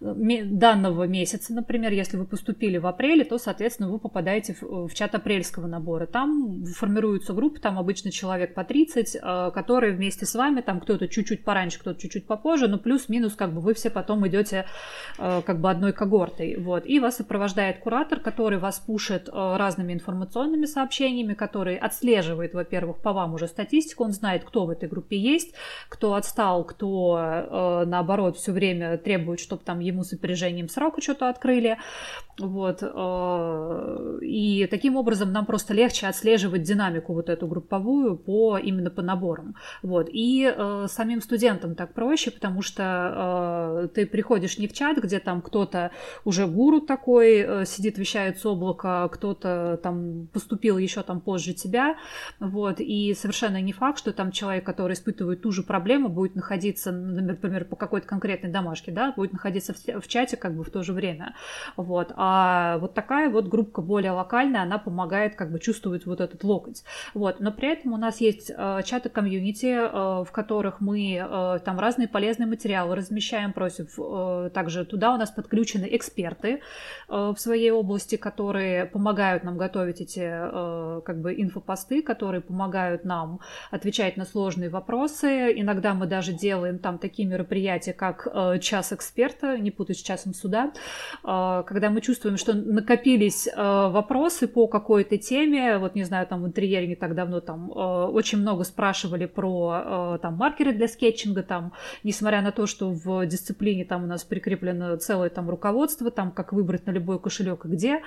данного месяца, например, если вы поступили в апреле, то, соответственно, вы попадаете в, в чат апрельского набора. Там формируются группы, там обычно человек по 30, э, которые вместе с вами, там кто-то чуть-чуть пораньше, кто-то чуть-чуть попозже, но плюс-минус как бы вы все потом идете э, как бы одной когортой. Вот. И вас сопровождает куратор, который вас пушит э, разными информационными сообщениями, который отслеживает, во-первых, по вам уже статистику, он знает, кто в этой группе есть, кто отстал, кто э, наоборот все время требует, чтобы там ему с опережением срока что-то открыли. Вот. И таким образом нам просто легче отслеживать динамику вот эту групповую по, именно по наборам. Вот. И самим студентам так проще, потому что ты приходишь не в чат, где там кто-то уже гуру такой э, сидит, вещает с облака, кто-то там поступил еще там позже тебя, вот, и совершенно не факт, что там человек, который испытывает ту же проблему, будет находиться, например, по какой-то конкретной домашке, да, будет находиться в, чате как бы в то же время, вот, а вот такая вот группа более локальная, она помогает как бы чувствовать вот этот локоть, вот, но при этом у нас есть э, чаты комьюнити, э, в которых мы э, там разные полезные материалы размещаем, размещаем просив. Э, также туда у нас подключены эксперты э, в своей области, которые помогают нам готовить эти э, как бы инфопосты, которые помогают нам отвечать на сложные вопросы. Иногда мы даже делаем там такие мероприятия, как час эксперта, не путать с часом суда, когда мы чувствуем, что накопились вопросы по какой-то теме, вот не знаю, там в интерьере не так давно там очень много спрашивали про там маркеры для скетчинга, там, несмотря на то, что в дисциплине там у нас прикреплено целое там руководство, там как выбрать на любой кошелек и где.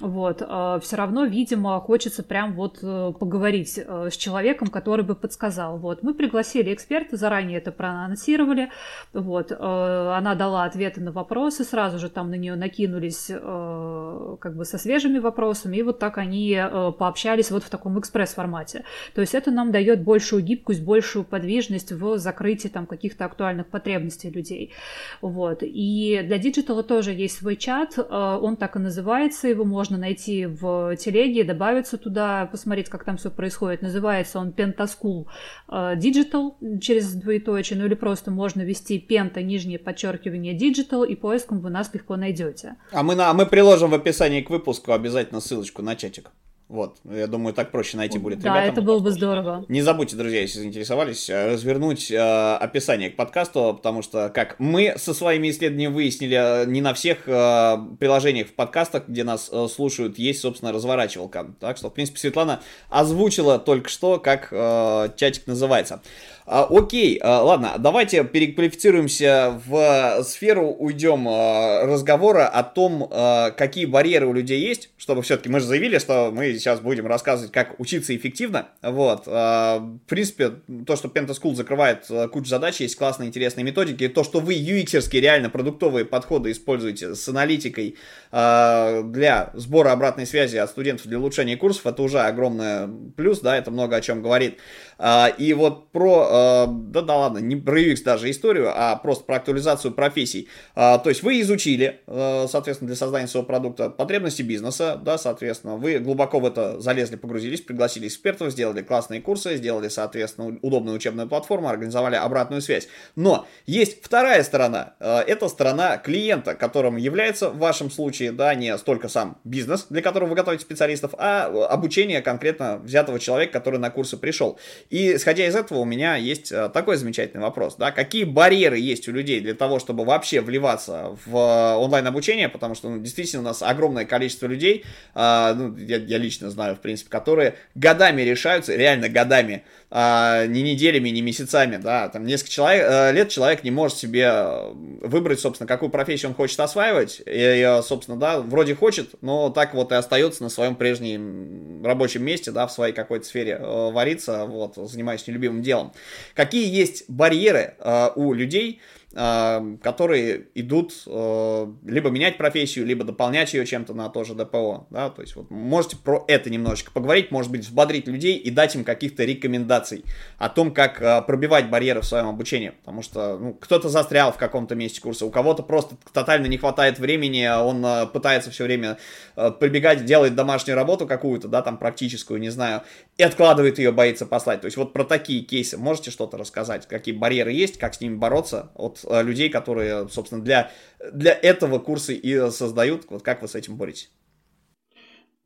Вот. А, Все равно, видимо, хочется прям вот э, поговорить э, с человеком, который бы подсказал. Вот. Мы пригласили эксперта, заранее это проанонсировали. Вот. Э, она дала ответы на вопросы, сразу же там на нее накинулись как бы со свежими вопросами, и вот так они пообщались вот в таком экспресс-формате. То есть это нам дает большую гибкость, большую подвижность в закрытии там каких-то актуальных потребностей людей людей. Вот. И для диджитала тоже есть свой чат, э, он так и называется, его можно найти в телеге, добавиться туда, посмотреть, как там все происходит. Называется он Pentaschool э, Digital через двоеточие, ну или просто можно ввести пента, нижнее подчеркивание Digital, и поиском вы нас легко найдете. А мы, на, мы приложим в описании к выпуску обязательно ссылочку на чатик. Вот, я думаю, так проще найти будет Да, ребятам. это было бы здорово. Не забудьте, друзья, если заинтересовались, э, развернуть э, описание к подкасту, потому что, как мы со своими исследованиями выяснили, э, не на всех э, приложениях в подкастах, где нас э, слушают, есть, собственно, разворачивалка. Так что, в принципе, Светлана озвучила только что, как э, чатик называется. А, окей, а, ладно, давайте переквалифицируемся в сферу, уйдем а, разговора о том, а, какие барьеры у людей есть, чтобы все-таки мы же заявили, что мы сейчас будем рассказывать, как учиться эффективно. Вот, а, в принципе, то, что Pentaschool закрывает а, кучу задач, есть классные, интересные методики, то, что вы UX-ерские реально продуктовые подходы используете с аналитикой а, для сбора обратной связи от студентов для улучшения курсов, это уже огромный плюс, да, это много о чем говорит. А, и вот про Э, да, да ладно, не про UX даже историю, а просто про актуализацию профессий. А, то есть вы изучили, соответственно, для создания своего продукта потребности бизнеса, да, соответственно, вы глубоко в это залезли, погрузились, пригласили экспертов, сделали классные курсы, сделали, соответственно, удобную учебную платформу, организовали обратную связь. Но есть вторая сторона, это сторона клиента, которым является в вашем случае, да, не столько сам бизнес, для которого вы готовите специалистов, а обучение конкретно взятого человека, который на курсы пришел. И исходя из этого у меня есть э, такой замечательный вопрос, да, какие барьеры есть у людей для того, чтобы вообще вливаться в э, онлайн-обучение, потому что, ну, действительно, у нас огромное количество людей, э, ну, я, я лично знаю, в принципе, которые годами решаются, реально годами, э, не неделями, не месяцами, да, там несколько человек, э, лет человек не может себе выбрать, собственно, какую профессию он хочет осваивать, и, собственно, да, вроде хочет, но так вот и остается на своем прежнем рабочем месте, да, в своей какой-то сфере э, вариться, вот, занимаясь нелюбимым делом. Какие есть барьеры э, у людей, э, которые идут э, либо менять профессию, либо дополнять ее чем-то на то же ДПО, да, то есть вот можете про это немножечко поговорить, может быть, взбодрить людей и дать им каких-то рекомендаций о том, как э, пробивать барьеры в своем обучении, потому что ну, кто-то застрял в каком-то месте курса, у кого-то просто тотально не хватает времени, он э, пытается все время прибегать, делает домашнюю работу какую-то, да, там практическую, не знаю, и откладывает ее, боится послать, то есть вот про такие кейсы можете что-то рассказать, какие барьеры есть, как с ними бороться от людей, которые, собственно, для, для этого курсы и создают. Вот как вы с этим боретесь?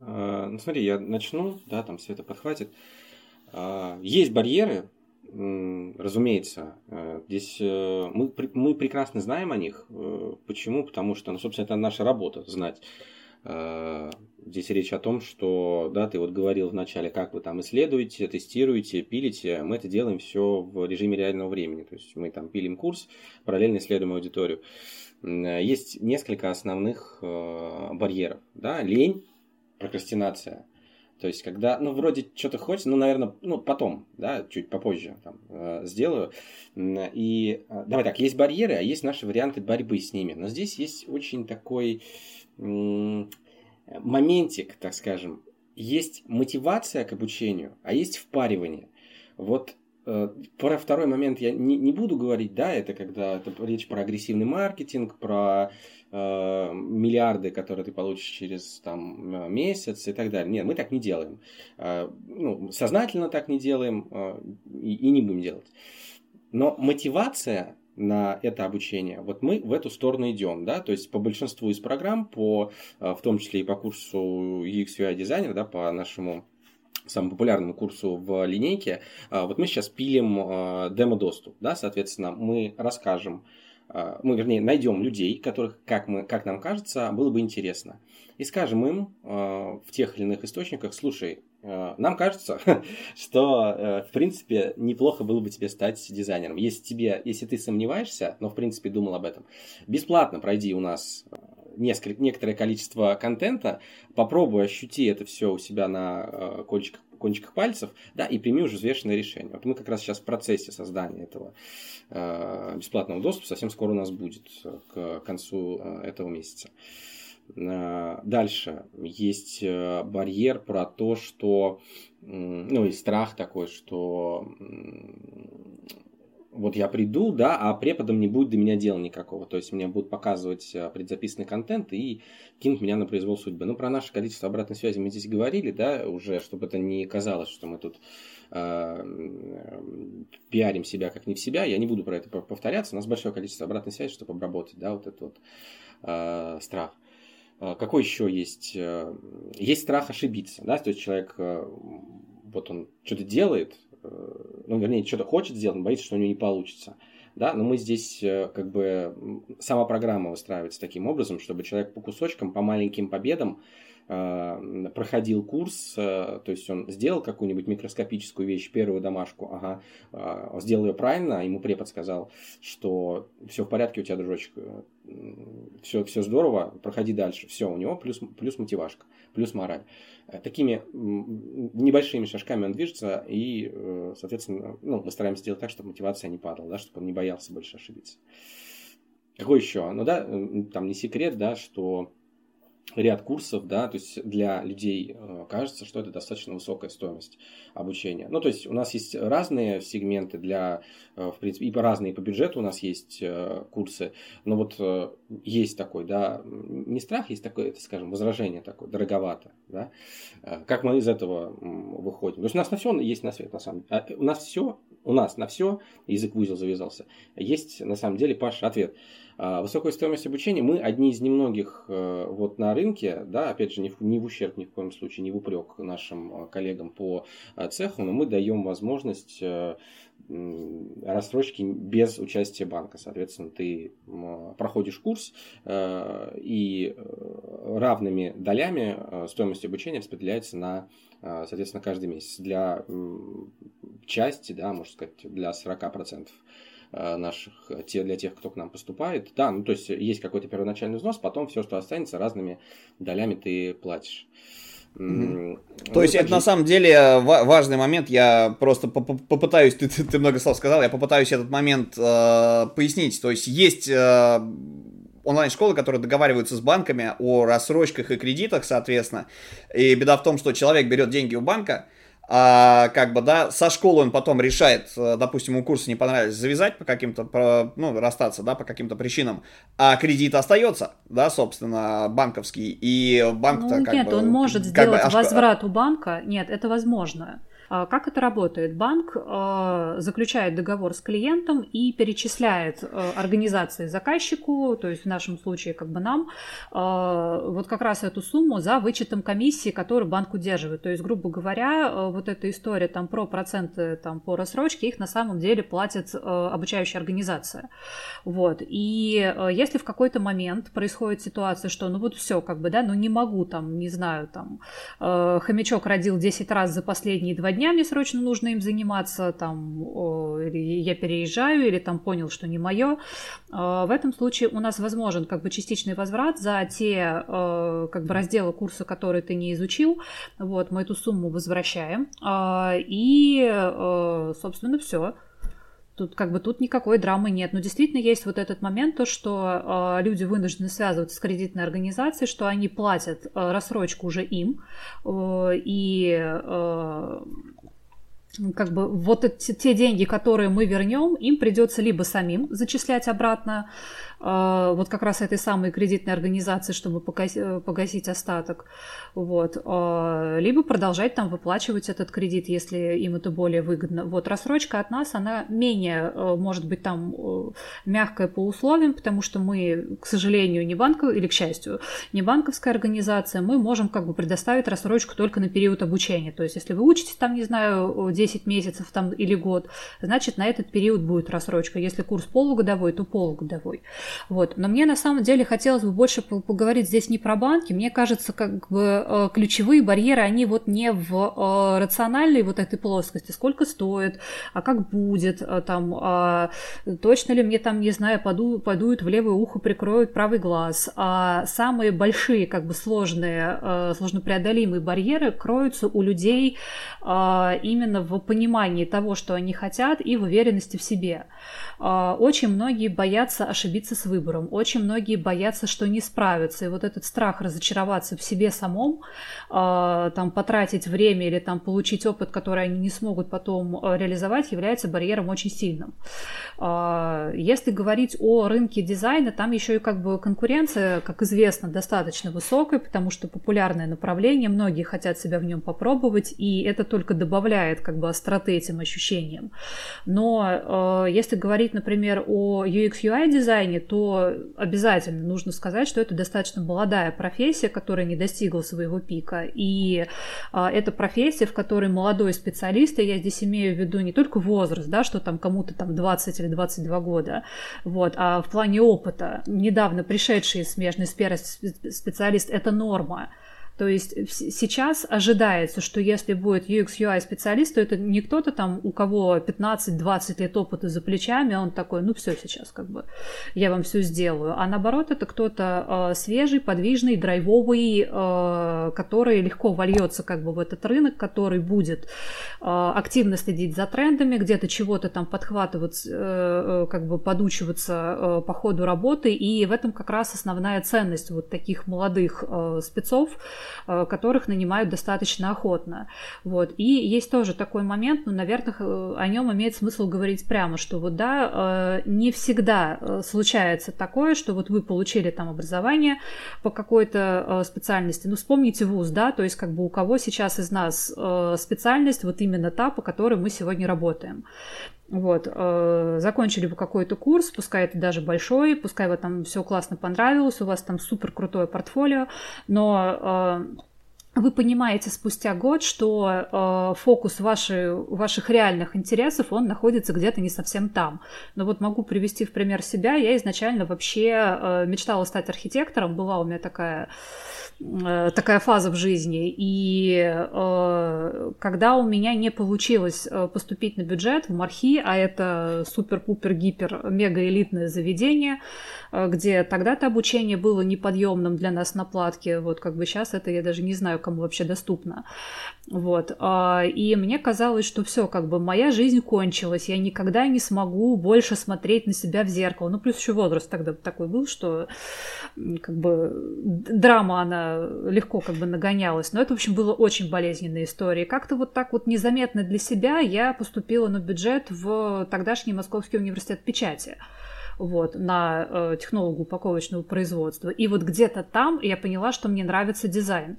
А, ну, смотри, я начну, да, там это подхватит. А, есть барьеры, разумеется. Здесь э, мы, мы прекрасно знаем о них. Э, почему? Потому что, ну, собственно, это наша работа знать Здесь речь о том, что, да, ты вот говорил вначале, как вы там исследуете, тестируете, пилите. Мы это делаем все в режиме реального времени. То есть мы там пилим курс, параллельно исследуем аудиторию. Есть несколько основных э, барьеров. Да? Лень, прокрастинация. То есть, когда, ну, вроде что-то хочется, ну, наверное, ну, потом, да, чуть попозже там, э, сделаю. И э, давай так, есть барьеры, а есть наши варианты борьбы с ними. Но здесь есть очень такой моментик, так скажем, есть мотивация к обучению, а есть впаривание. Вот э, про второй момент я не, не буду говорить, да, это когда это речь про агрессивный маркетинг, про э, миллиарды, которые ты получишь через там, месяц и так далее. Нет, мы так не делаем. Э, ну, сознательно так не делаем э, и, и не будем делать. Но мотивация на это обучение. Вот мы в эту сторону идем, да, то есть по большинству из программ, по, э, в том числе и по курсу UX UI дизайнер, да, по нашему самому популярному курсу в линейке, э, вот мы сейчас пилим э, демо-доступ, да, соответственно, мы расскажем, мы, вернее, найдем людей, которых, как, мы, как нам кажется, было бы интересно, и скажем им в тех или иных источниках, слушай, нам кажется, что, э, в принципе, неплохо было бы тебе стать дизайнером. Если, тебе, если ты сомневаешься, но, в принципе, думал об этом, бесплатно пройди у нас э, несколько, некоторое количество контента, попробуй ощути это все у себя на кончиках, кончиках пальцев, да, и прими уже взвешенное решение. Вот мы как раз сейчас в процессе создания этого бесплатного доступа, совсем скоро у нас будет к концу этого месяца. Э, дальше есть э, барьер про то, что, ну и страх такой, что вот я приду, да, а преподом не будет до меня дела никакого. То есть мне будут показывать э, предзаписанный контент и кинут меня на произвол судьбы. Ну, про наше количество обратной связи мы здесь говорили, да, уже, чтобы это не казалось, что мы тут пиарим себя как не в себя. Я не буду про это повторяться. У нас большое количество обратной связи, чтобы обработать, да, вот этот вот страх. Какой еще есть? Есть страх ошибиться, да, то есть человек, вот он что-то делает, ну, вернее, что-то хочет сделать, но боится, что у него не получится да, но мы здесь как бы сама программа выстраивается таким образом, чтобы человек по кусочкам, по маленьким победам Э, проходил курс, э, то есть он сделал какую-нибудь микроскопическую вещь, первую домашку, ага, э, сделал ее правильно, ему препод сказал, что все в порядке у тебя, дружочек, все, все здорово, проходи дальше, все, у него плюс, плюс мотивашка, плюс мораль. Такими небольшими шажками он движется, и, соответственно, ну, мы стараемся сделать так, чтобы мотивация не падала, да, чтобы он не боялся больше ошибиться. Какой еще? Ну да, там не секрет, да, что ряд курсов, да, то есть для людей э, кажется, что это достаточно высокая стоимость обучения. Ну, то есть у нас есть разные сегменты для, э, в принципе, и разные по бюджету у нас есть э, курсы, но вот есть такой, да, не страх, есть такое, это, скажем, возражение такое, дороговато, да, как мы из этого выходим. То есть у нас на все есть на свет, на самом деле. А у нас все, у нас на все, язык в узел завязался, есть на самом деле, Паша, ответ – а, высокая стоимость обучения, мы одни из немногих э, вот на рынке, да, опять же, не в, не в ущерб ни в коем случае, не в упрек нашим э, коллегам по э, цеху, но мы даем возможность рассрочки без участия банка. Соответственно, ты проходишь курс и равными долями стоимость обучения распределяется на, соответственно, каждый месяц. Для части, да, можно сказать, для 40% Э, наших, те, для тех, кто к нам поступает. Да, ну то есть есть какой-то первоначальный взнос, потом все, что останется, разными долями ты платишь. Mm-hmm. То ну, есть это на самом деле важный момент. Я просто попытаюсь, ты, ты, ты много слов сказал, я попытаюсь этот момент э, пояснить. То есть есть э, онлайн-школы, которые договариваются с банками о рассрочках и кредитах, соответственно. И беда в том, что человек берет деньги у банка, а, как бы, да, со школы он потом решает, э, допустим, ему курсы не понравились, завязать по каким-то, ну, расстаться, да, по каким-то причинам, а кредит остается, да, собственно, банковский, и банк-то ну, как нет, бы... он может сделать бы, возврат у банка, нет, это возможно. А, как это работает? Банк а, заключает договор с клиентом и перечисляет а, организации заказчику, то есть в нашем случае как бы нам, вот как раз эту сумму за вычетом комиссии, которую банк удерживает. То есть, грубо говоря, вот эта история там про проценты там, по рассрочке, их на самом деле платит обучающая организация. Вот. И если в какой-то момент происходит ситуация, что ну вот все, как бы, да, ну не могу там, не знаю, там, хомячок родил 10 раз за последние два дня, дня мне срочно нужно им заниматься, там, или я переезжаю, или там понял, что не мое. В этом случае у нас возможен как бы частичный возврат за те как бы разделы курса, которые ты не изучил. Вот, мы эту сумму возвращаем. И, собственно, все. Тут как бы тут никакой драмы нет. Но действительно есть вот этот момент, то, что э, люди вынуждены связываться с кредитной организацией, что они платят э, рассрочку уже им. Э, и э, как бы вот эти, те деньги, которые мы вернем, им придется либо самим зачислять обратно вот как раз этой самой кредитной организации, чтобы погасить остаток, вот, а, либо продолжать там выплачивать этот кредит, если им это более выгодно. Вот рассрочка от нас, она менее, э, может быть, там э, мягкая по условиям, потому что мы, к сожалению, не банковая, или к счастью, не банковская организация, мы можем как бы предоставить рассрочку только на период обучения. То есть, если вы учитесь там, не знаю, 10 месяцев там или год, значит, на этот период будет рассрочка. Если курс полугодовой, то полугодовой. Вот. Но мне на самом деле хотелось бы больше поговорить здесь не про банки. Мне кажется, как бы э, ключевые барьеры, они вот не в э, рациональной вот этой плоскости, сколько стоит, а как будет, э, там, а точно ли мне там, не знаю, поду, подуют в левое ухо, прикроют правый глаз. А самые большие, как бы сложные, сложнопреодолимые барьеры кроются у людей именно в понимании того, что они хотят, и в уверенности в себе. Очень многие боятся ошибиться с выбором. Очень многие боятся, что не справятся. И вот этот страх разочароваться в себе самом, э, там, потратить время или там, получить опыт, который они не смогут потом э, реализовать, является барьером очень сильным. Если говорить о рынке дизайна, там еще и как бы конкуренция, как известно, достаточно высокая, потому что популярное направление, многие хотят себя в нем попробовать, и это только добавляет как бы остроты этим ощущениям. Но если говорить, например, о UX-UI дизайне, то обязательно нужно сказать, что это достаточно молодая профессия, которая не достигла своего пика. И а, это профессия, в которой молодой специалист, и я здесь имею в виду не только возраст, да, что там кому-то там 20 или 22 года, вот, а в плане опыта. Недавно пришедший смежный специалист – это норма. То есть сейчас ожидается, что если будет UX UI специалист, то это не кто-то там, у кого 15-20 лет опыта за плечами, а он такой, ну все сейчас как бы, я вам все сделаю. А наоборот, это кто-то э, свежий, подвижный, драйвовый, э, который легко вольется как бы в этот рынок, который будет э, активно следить за трендами, где-то чего-то там подхватывать, э, э, как бы подучиваться э, по ходу работы. И в этом как раз основная ценность вот таких молодых э, спецов, Э, которых нанимают достаточно охотно. Вот. И есть тоже такой момент, ну, наверное, э, о нем имеет смысл говорить прямо, что вот, да, э, не всегда случается такое, что вот вы получили там образование по какой-то специальности. Ну, вспомните вуз, да, то есть как бы у кого сейчас из нас специальность вот именно та, по которой мы сегодня работаем. Вот, э, закончили вы какой-то курс, пускай это даже большой, пускай вам там все классно понравилось, у вас там супер крутое портфолио, но э, вы понимаете спустя год, что э, фокус вашей, ваших реальных интересов, он находится где-то не совсем там. Но вот могу привести в пример себя. Я изначально вообще э, мечтала стать архитектором, была у меня такая Э, такая фаза в жизни. И э, когда у меня не получилось э, поступить на бюджет в Мархи, а это супер-пупер-гипер мега-элитное заведение, э, где тогда-то обучение было неподъемным для нас на платке, вот как бы сейчас это я даже не знаю, кому вообще доступно. Вот. Э, и мне казалось, что все, как бы моя жизнь кончилась, я никогда не смогу больше смотреть на себя в зеркало. Ну, плюс еще возраст тогда такой был, что как бы драма, она легко как бы нагонялась. Но это, в общем, было очень болезненная история. Как-то вот так вот незаметно для себя я поступила на бюджет в тогдашний Московский университет печати вот, на э, технологу упаковочного производства. И вот где-то там я поняла, что мне нравится дизайн.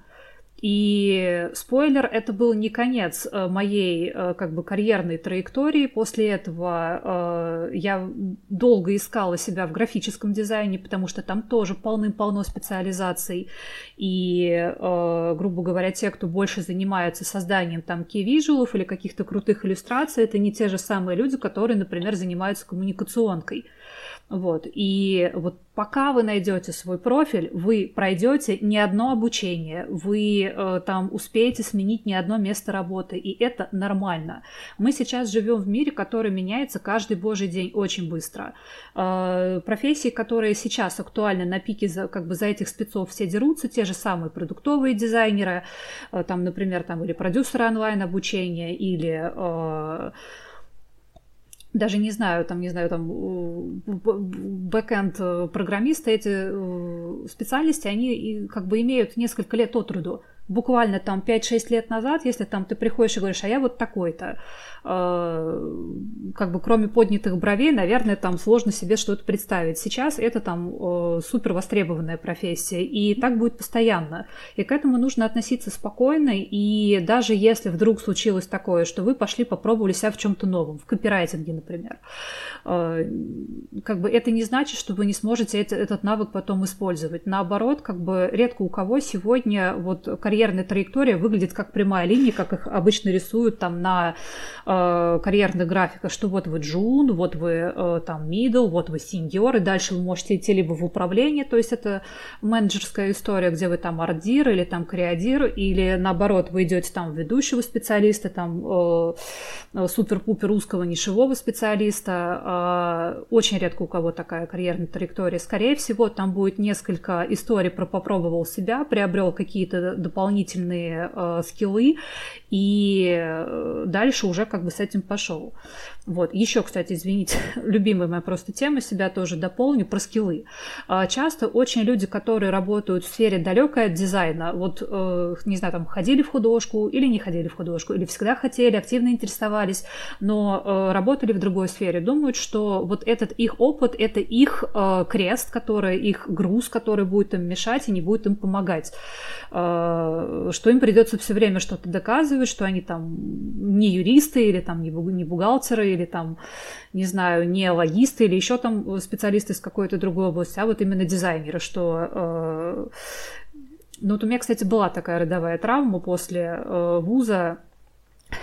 И спойлер, это был не конец э, моей э, как бы карьерной траектории. После этого э, я долго искала себя в графическом дизайне, потому что там тоже полным-полно специализаций. И, грубо говоря, те, кто больше занимается созданием там кей-вижуалов или каких-то крутых иллюстраций, это не те же самые люди, которые, например, занимаются коммуникационкой. Вот. И вот пока вы найдете свой профиль, вы пройдете не одно обучение, вы э, там успеете сменить не одно место работы, и это нормально. Мы сейчас живем в мире, который меняется каждый божий день очень быстро. Э, профессии, которые сейчас актуальны на пике, за, как бы за этих спецов все дерутся, те же самые продуктовые дизайнеры, э, там, например, там или продюсеры онлайн обучения, или э, даже не знаю, там, не знаю, там, бэкэнд э, программисты, эти э, специальности, они как бы имеют несколько лет от роду буквально там 5-6 лет назад, если там ты приходишь и говоришь, а я вот такой-то, э, как бы кроме поднятых бровей, наверное, там сложно себе что-то представить. Сейчас это там э, супер востребованная профессия, и так будет постоянно. И к этому нужно относиться спокойно, и даже если вдруг случилось такое, что вы пошли попробовали себя в чем-то новом, в копирайтинге, например, э, как бы это не значит, что вы не сможете это, этот навык потом использовать. Наоборот, как бы редко у кого сегодня вот карьерная траектория выглядит как прямая линия, как их обычно рисуют там на э, карьерных графиках, что вот вы джун, вот вы э, там middle, вот вы сеньор, и дальше вы можете идти либо в управление, то есть это менеджерская история, где вы там ардир или там креадир, или наоборот, вы идете там в ведущего специалиста, там э, э, супер-пупер узкого нишевого специалиста. Э, очень редко у кого такая карьерная траектория. Скорее всего, там будет несколько историй про попробовал себя, приобрел какие-то дополнительные дополнительные э, скиллы, и э, дальше уже как бы с этим пошел. Вот. Еще, кстати, извините, любимая моя просто тема, себя тоже дополню, про скиллы. А, часто очень люди, которые работают в сфере далекой от дизайна, вот, э, не знаю, там, ходили в художку или не ходили в художку, или всегда хотели, активно интересовались, но э, работали в другой сфере, думают, что вот этот их опыт, это их э, крест, который, их груз, который будет им мешать и не будет им помогать э, что им придется все время что-то доказывать, что они там не юристы или там не бухгалтеры или там, не знаю, не логисты или еще там специалисты из какой-то другой области, а вот именно дизайнеры, что э, ну, вот у меня, кстати, была такая родовая травма после э, вуза.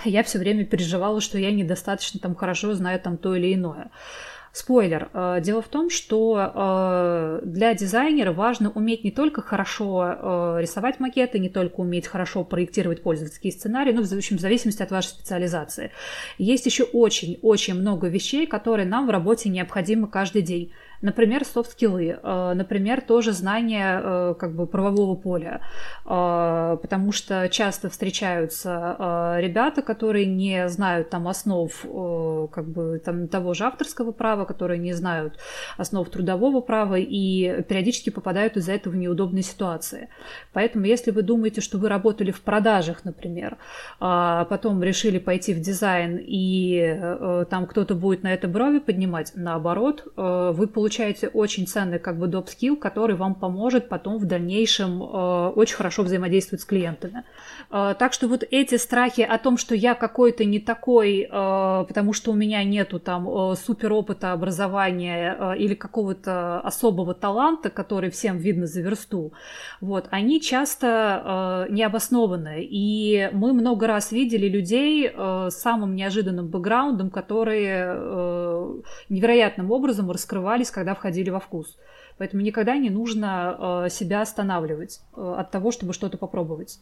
Я все время переживала, что я недостаточно там хорошо знаю там то или иное. Спойлер. Э, дело в том, что э, для дизайнера важно уметь не только хорошо э, рисовать макеты, не только уметь хорошо проектировать пользовательские сценарии, но общем, в зависимости от вашей специализации. Есть еще очень-очень много вещей, которые нам в работе необходимы каждый день. Например, софт-скиллы, э, например, тоже знание э, как бы правового поля, э, потому что часто встречаются ребята, которые не знают там основ как бы там того же авторского права, которые не знают основ трудового права и периодически попадают из-за этого в неудобные ситуации. Поэтому, если вы думаете, что вы работали в продажах, например, а потом решили пойти в дизайн и там кто-то будет на это брови поднимать, наоборот, вы получаете получаете очень ценный как бы доп. скилл, который вам поможет потом в дальнейшем э, очень хорошо взаимодействовать с клиентами. Э, так что вот эти страхи о том, что я какой-то не такой, э, потому что у меня нету там э, супер опыта образования э, или какого-то особого таланта, который всем видно за версту, вот, они часто э, необоснованные. И мы много раз видели людей э, с самым неожиданным бэкграундом, которые э, невероятным образом раскрывались, когда входили во вкус. Поэтому никогда не нужно э, себя останавливать э, от того, чтобы что-то попробовать.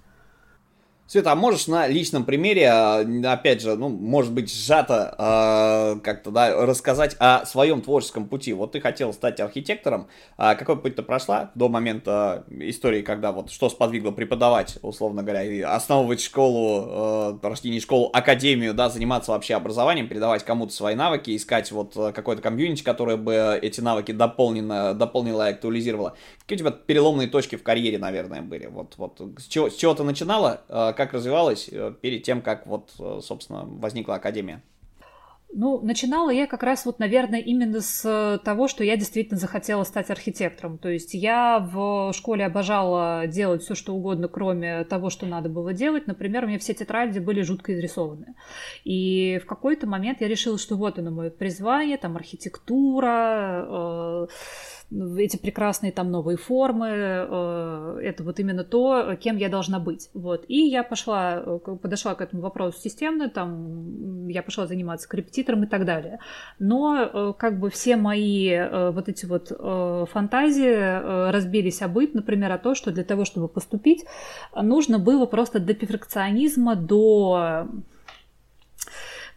Света, а можешь на личном примере, а, опять же, ну, может быть, сжато э, как-то, да, рассказать о своем творческом пути? Вот ты хотел стать архитектором, а какой путь ты прошла до момента истории, когда вот что сподвигло преподавать, условно говоря, основывать школу, э, почти не школу, академию, да, заниматься вообще образованием, передавать кому-то свои навыки, искать вот какой-то комьюнити, которое бы эти навыки дополнено, дополнила и актуализировала. Какие у тебя переломные точки в карьере, наверное, были? Вот, вот с чего, с чего ты начинала? Э, как развивалась э, перед тем, как вот, э, собственно, возникла Академия? Ну, начинала я как раз вот, наверное, именно с того, что я действительно захотела стать архитектором. То есть я в школе обожала делать все, что угодно, кроме того, что надо было делать. Например, у меня все тетради были жутко изрисованы. И в какой-то момент я решила, что вот оно мое призвание, там архитектура, э, эти прекрасные там новые формы, э, это вот именно то, кем я должна быть. Вот. И я пошла, э, подошла к этому вопросу системно, там, я пошла заниматься крепетитором и так далее. Но э, как бы все мои вот эти вот фантазии разбились о например, о том, что для того, чтобы поступить, нужно было просто до перфекционизма, до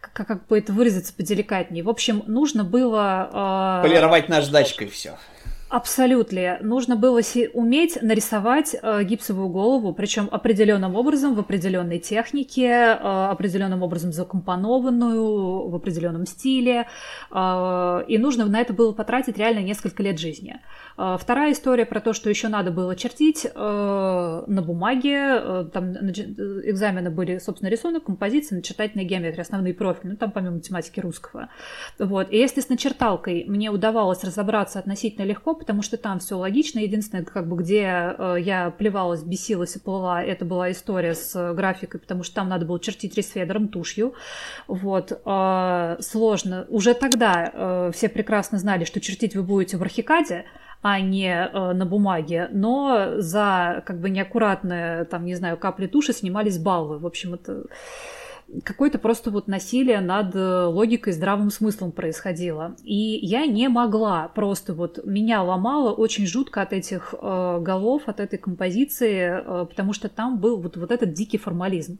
как, как бы это выразиться поделикатнее. В общем, нужно было... Э... Полировать наждачкой все. Абсолютно. Нужно было уметь нарисовать э, гипсовую голову, причем определенным образом, в определенной технике, э, определенным образом закомпонованную, в определенном стиле. Э, и нужно на это было потратить реально несколько лет жизни. Э, вторая история про то, что еще надо было чертить э, на бумаге. Э, там экзамены были, собственно, рисунок, композиция, начертательная геометрия, основные профили, ну там помимо математики русского. Вот. И если с начерталкой мне удавалось разобраться относительно легко, потому что там все логично. Единственное, как бы, где э, я плевалась, бесилась и плыла, это была история с э, графикой, потому что там надо было чертить ресфедером, тушью. Вот. Э, сложно. Уже тогда все прекрасно знали, что чертить вы будете в архикаде, а не на бумаге, но за как бы неаккуратные, там, не знаю, капли туши снимались баллы. В общем, это какое-то просто вот насилие над э, логикой, здравым смыслом происходило. И я не могла просто вот меня ломало очень жутко от этих э, голов, от этой композиции, э, потому что там был вот, вот этот дикий формализм.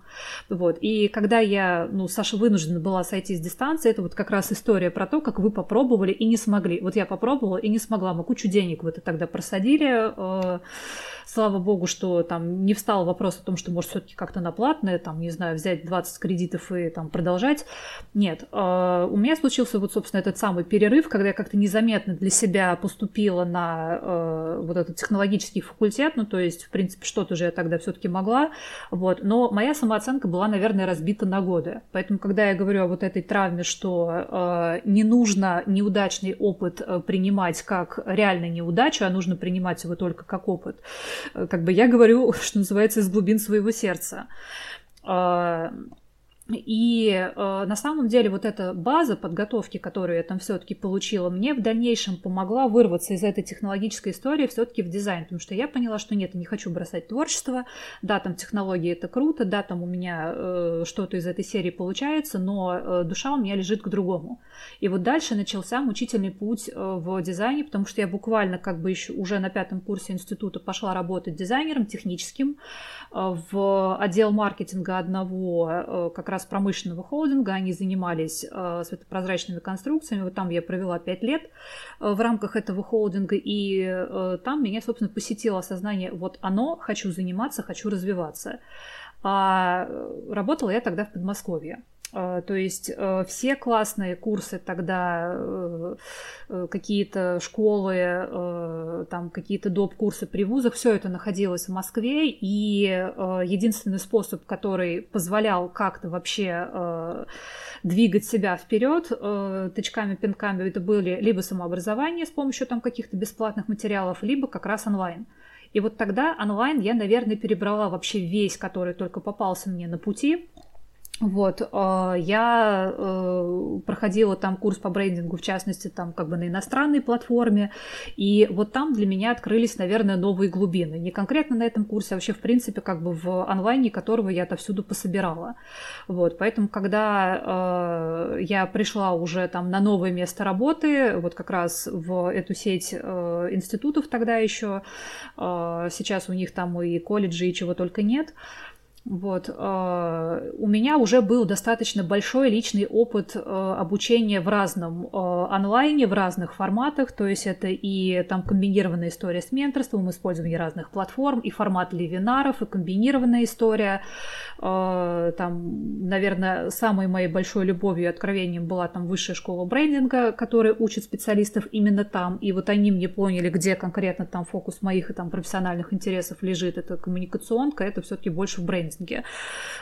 Вот. И когда я, ну, Саша вынуждена была сойти с дистанции, это вот как раз история про то, как вы попробовали и не смогли. Вот я попробовала и не смогла. Мы кучу денег вы это тогда просадили. Э, слава богу, что там не встал вопрос о том, что может все-таки как-то на платное, там, не знаю, взять 20 кредитов и там продолжать. Нет, а, у меня случился вот, собственно, этот самый перерыв, когда я как-то незаметно для себя поступила на э, вот этот технологический факультет, ну, то есть, в принципе, что-то же я тогда все-таки могла, вот, но моя самооценка была, наверное, разбита на годы. Поэтому, когда я говорю о вот этой травме, что э, не нужно неудачный опыт э, принимать как реально неудачу, а нужно принимать его только как опыт, как бы я говорю, что называется, из глубин своего сердца. И э, на самом деле вот эта база подготовки, которую я там все-таки получила, мне в дальнейшем помогла вырваться из этой технологической истории все-таки в дизайн, потому что я поняла, что нет, я не хочу бросать творчество, да, там технологии это круто, да, там у меня э, что-то из этой серии получается, но э, душа у меня лежит к другому. И вот дальше начался мучительный путь э, в дизайне, потому что я буквально как бы еще уже на пятом курсе института пошла работать дизайнером техническим э, в отдел маркетинга одного э, как раз промышленного холдинга. Они занимались э, светопрозрачными конструкциями. Вот там я провела 5 лет э, в рамках этого холдинга. И э, там меня, собственно, посетило осознание, вот оно, хочу заниматься, хочу развиваться. А работала я тогда в Подмосковье. А, то есть э, все классные курсы тогда, э, э, какие-то школы, там какие-то доп. курсы при вузах, все это находилось в Москве, и единственный способ, который позволял как-то вообще двигать себя вперед тычками, пинками, это были либо самообразование с помощью там каких-то бесплатных материалов, либо как раз онлайн. И вот тогда онлайн я, наверное, перебрала вообще весь, который только попался мне на пути. Вот, э, я э, проходила там курс по брендингу, в частности, там как бы на иностранной платформе, и вот там для меня открылись, наверное, новые глубины. Не конкретно на этом курсе, а вообще, в принципе, как бы в онлайне, которого я отовсюду пособирала. Вот, поэтому, когда э, я пришла уже там на новое место работы, вот как раз в эту сеть институтов тогда еще, сейчас у них там и колледжи, и чего только нет, вот. Э, у меня уже был достаточно большой личный опыт э, обучения в разном э, онлайне, в разных форматах. То есть это и там комбинированная история с менторством, использование разных платформ, и формат вебинаров, и комбинированная история. Там, наверное, самой моей большой любовью и откровением была там высшая школа брендинга, которая учит специалистов именно там. И вот они мне поняли, где конкретно там фокус моих и там профессиональных интересов лежит. Это коммуникационка, это все-таки больше в брендинге маркетинге.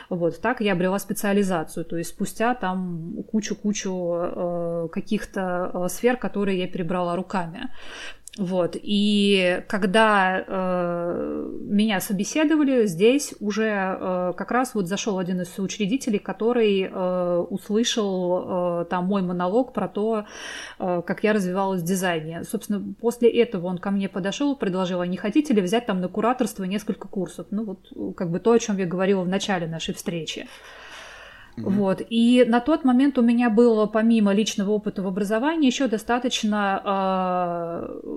Вот, так я обрела специализацию, то есть спустя там кучу-кучу э, каких-то э, сфер, которые я перебрала руками. Вот. И когда э, меня собеседовали, здесь уже э, как раз вот зашел один из учредителей, который э, услышал э, там мой монолог про то, э, как я развивалась в дизайне. Собственно, после этого он ко мне подошел, предложил, а не хотите ли взять там на кураторство несколько курсов? Ну вот как бы то, о чем я говорила в начале нашей встречи. Mm-hmm. Вот. И на тот момент у меня было, помимо личного опыта в образовании, еще достаточно э,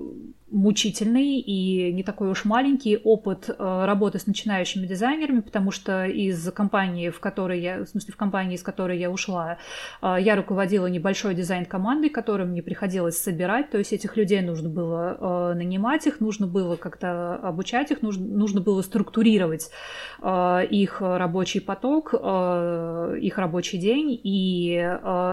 мучительный и не такой уж маленький опыт э, работы с начинающими дизайнерами, потому что из компании, в которой я, в смысле, в компании, из которой я ушла, э, я руководила небольшой дизайн-командой, которую мне приходилось собирать, то есть этих людей нужно было э, нанимать, их нужно было как-то обучать, их нужно, нужно было структурировать их рабочий поток, их рабочий день, и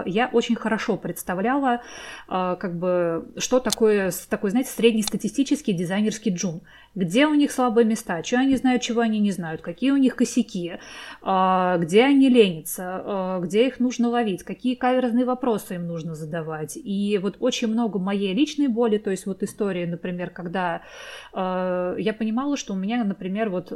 я очень хорошо представляла, как бы, что такое, такой, знаете, средний статистический дизайнерский джун где у них слабые места, что они знают, чего они не знают, какие у них косяки, а, где они ленятся, а, где их нужно ловить, какие каверзные вопросы им нужно задавать. И вот очень много моей личной боли, то есть вот истории, например, когда а, я понимала, что у меня, например, вот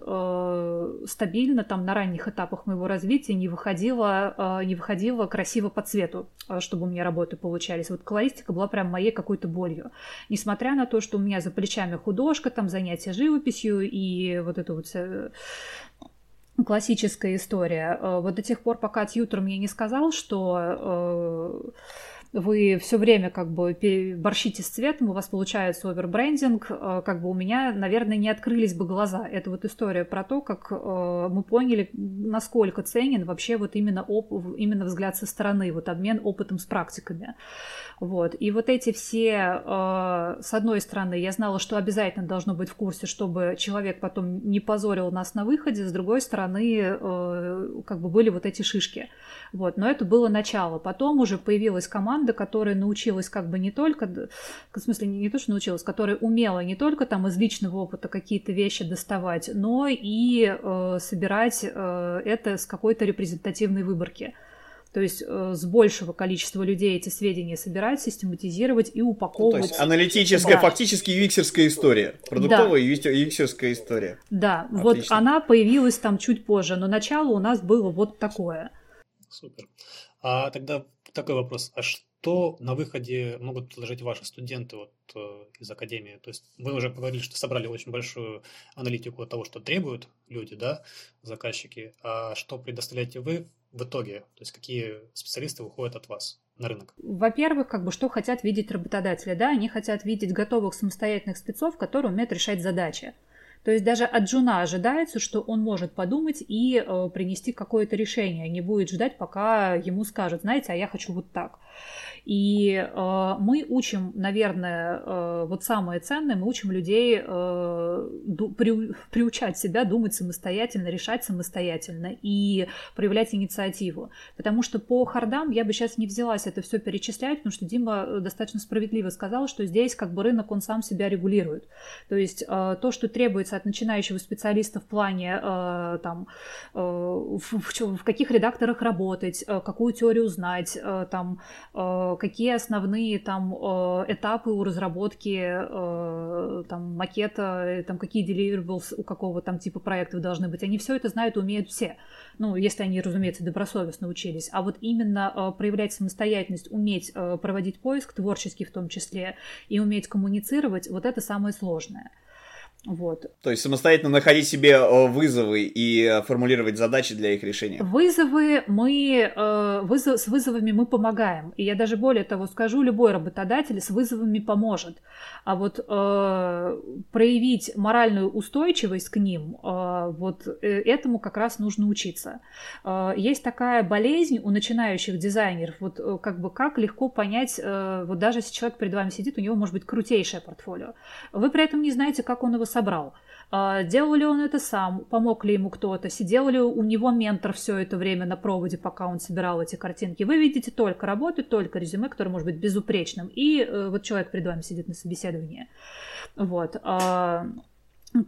стабильно там на ранних этапах моего развития не выходило, не выходило красиво по цвету, чтобы у меня работы получались. Вот колористика была прям моей какой-то болью. Несмотря на то, что у меня за плечами художка, там занятия живописью и вот это вот классическая история. Э, вот до тех пор, пока тьютер мне не сказал, что э, вы все время как бы борщите с цветом, у вас получается овербрендинг, э, как бы у меня, наверное, не открылись бы глаза. Это вот история про то, как э, мы поняли, насколько ценен вообще вот именно, оп- именно взгляд со стороны, вот обмен опытом с практиками. Вот. И вот эти все, э, с одной стороны, я знала, что обязательно должно быть в курсе, чтобы человек потом не позорил нас на выходе, с другой стороны, как бы были вот эти шишки. Вот. Но это было начало. Потом уже появилась команда, которая научилась как бы не только, в смысле не то, что научилась, которая умела не только там из личного опыта какие-то вещи доставать, но и э, собирать э, это с какой-то репрезентативной выборки. То То есть э, с большего количества людей эти сведения собирать, систематизировать и упаковывать. Ну, то есть аналитическая, да. фактически юиксерская история. Продуктовая да. юиксерская история. Да, Отлично. вот она появилась там чуть позже, но начало у нас было вот такое. Супер. А тогда такой вопрос. А что на выходе могут предложить ваши студенты вот, э, из академии? То есть вы уже говорили, что собрали очень большую аналитику того, что требуют люди, да, заказчики. А что предоставляете вы в итоге? То есть какие специалисты выходят от вас? на рынок? Во-первых, как бы что хотят видеть работодатели, да, они хотят видеть готовых самостоятельных спецов, которые умеют решать задачи. То есть даже от Джуна ожидается, что он может подумать и э, принести какое-то решение, не будет ждать, пока ему скажут, знаете, а я хочу вот так. И э, мы учим, наверное, э, вот самое ценное, мы учим людей э, ду, при, приучать себя думать самостоятельно, решать самостоятельно и проявлять инициативу. Потому что по хардам я бы сейчас не взялась это все перечислять, потому что Дима э, достаточно справедливо сказал, что здесь как бы рынок, он сам себя регулирует. То есть э, то, что требуется от начинающего специалиста в плане э, там, э, в, в, в каких редакторах работать, э, какую теорию знать, э, там, какие основные там э, этапы у разработки э, там макета, там какие deliverables у какого там типа проектов должны быть. Они все это знают и умеют все. Ну, если они, разумеется, добросовестно учились. А вот именно э, проявлять самостоятельность, уметь проводить поиск, творческий в том числе, и уметь коммуницировать, вот это самое сложное. Вот. То есть самостоятельно находить себе э, вызовы и э, формулировать задачи для их решения. Вызовы мы э, вызов, с вызовами мы помогаем. И я даже более того скажу, любой работодатель с вызовами поможет. А вот э, проявить моральную устойчивость к ним, э, вот этому как раз нужно учиться. Э, есть такая болезнь у начинающих дизайнеров, вот как бы как легко понять, э, вот даже если человек перед вами сидит, у него может быть крутейшее портфолио. Вы при этом не знаете, как он его собрал. А, делал ли он это сам, помог ли ему кто-то, сидел ли у него ментор все это время на проводе, пока он собирал эти картинки. Вы видите только работу, только резюме, которое может быть безупречным. И э, вот человек перед вами сидит на собеседовании. Вот. А,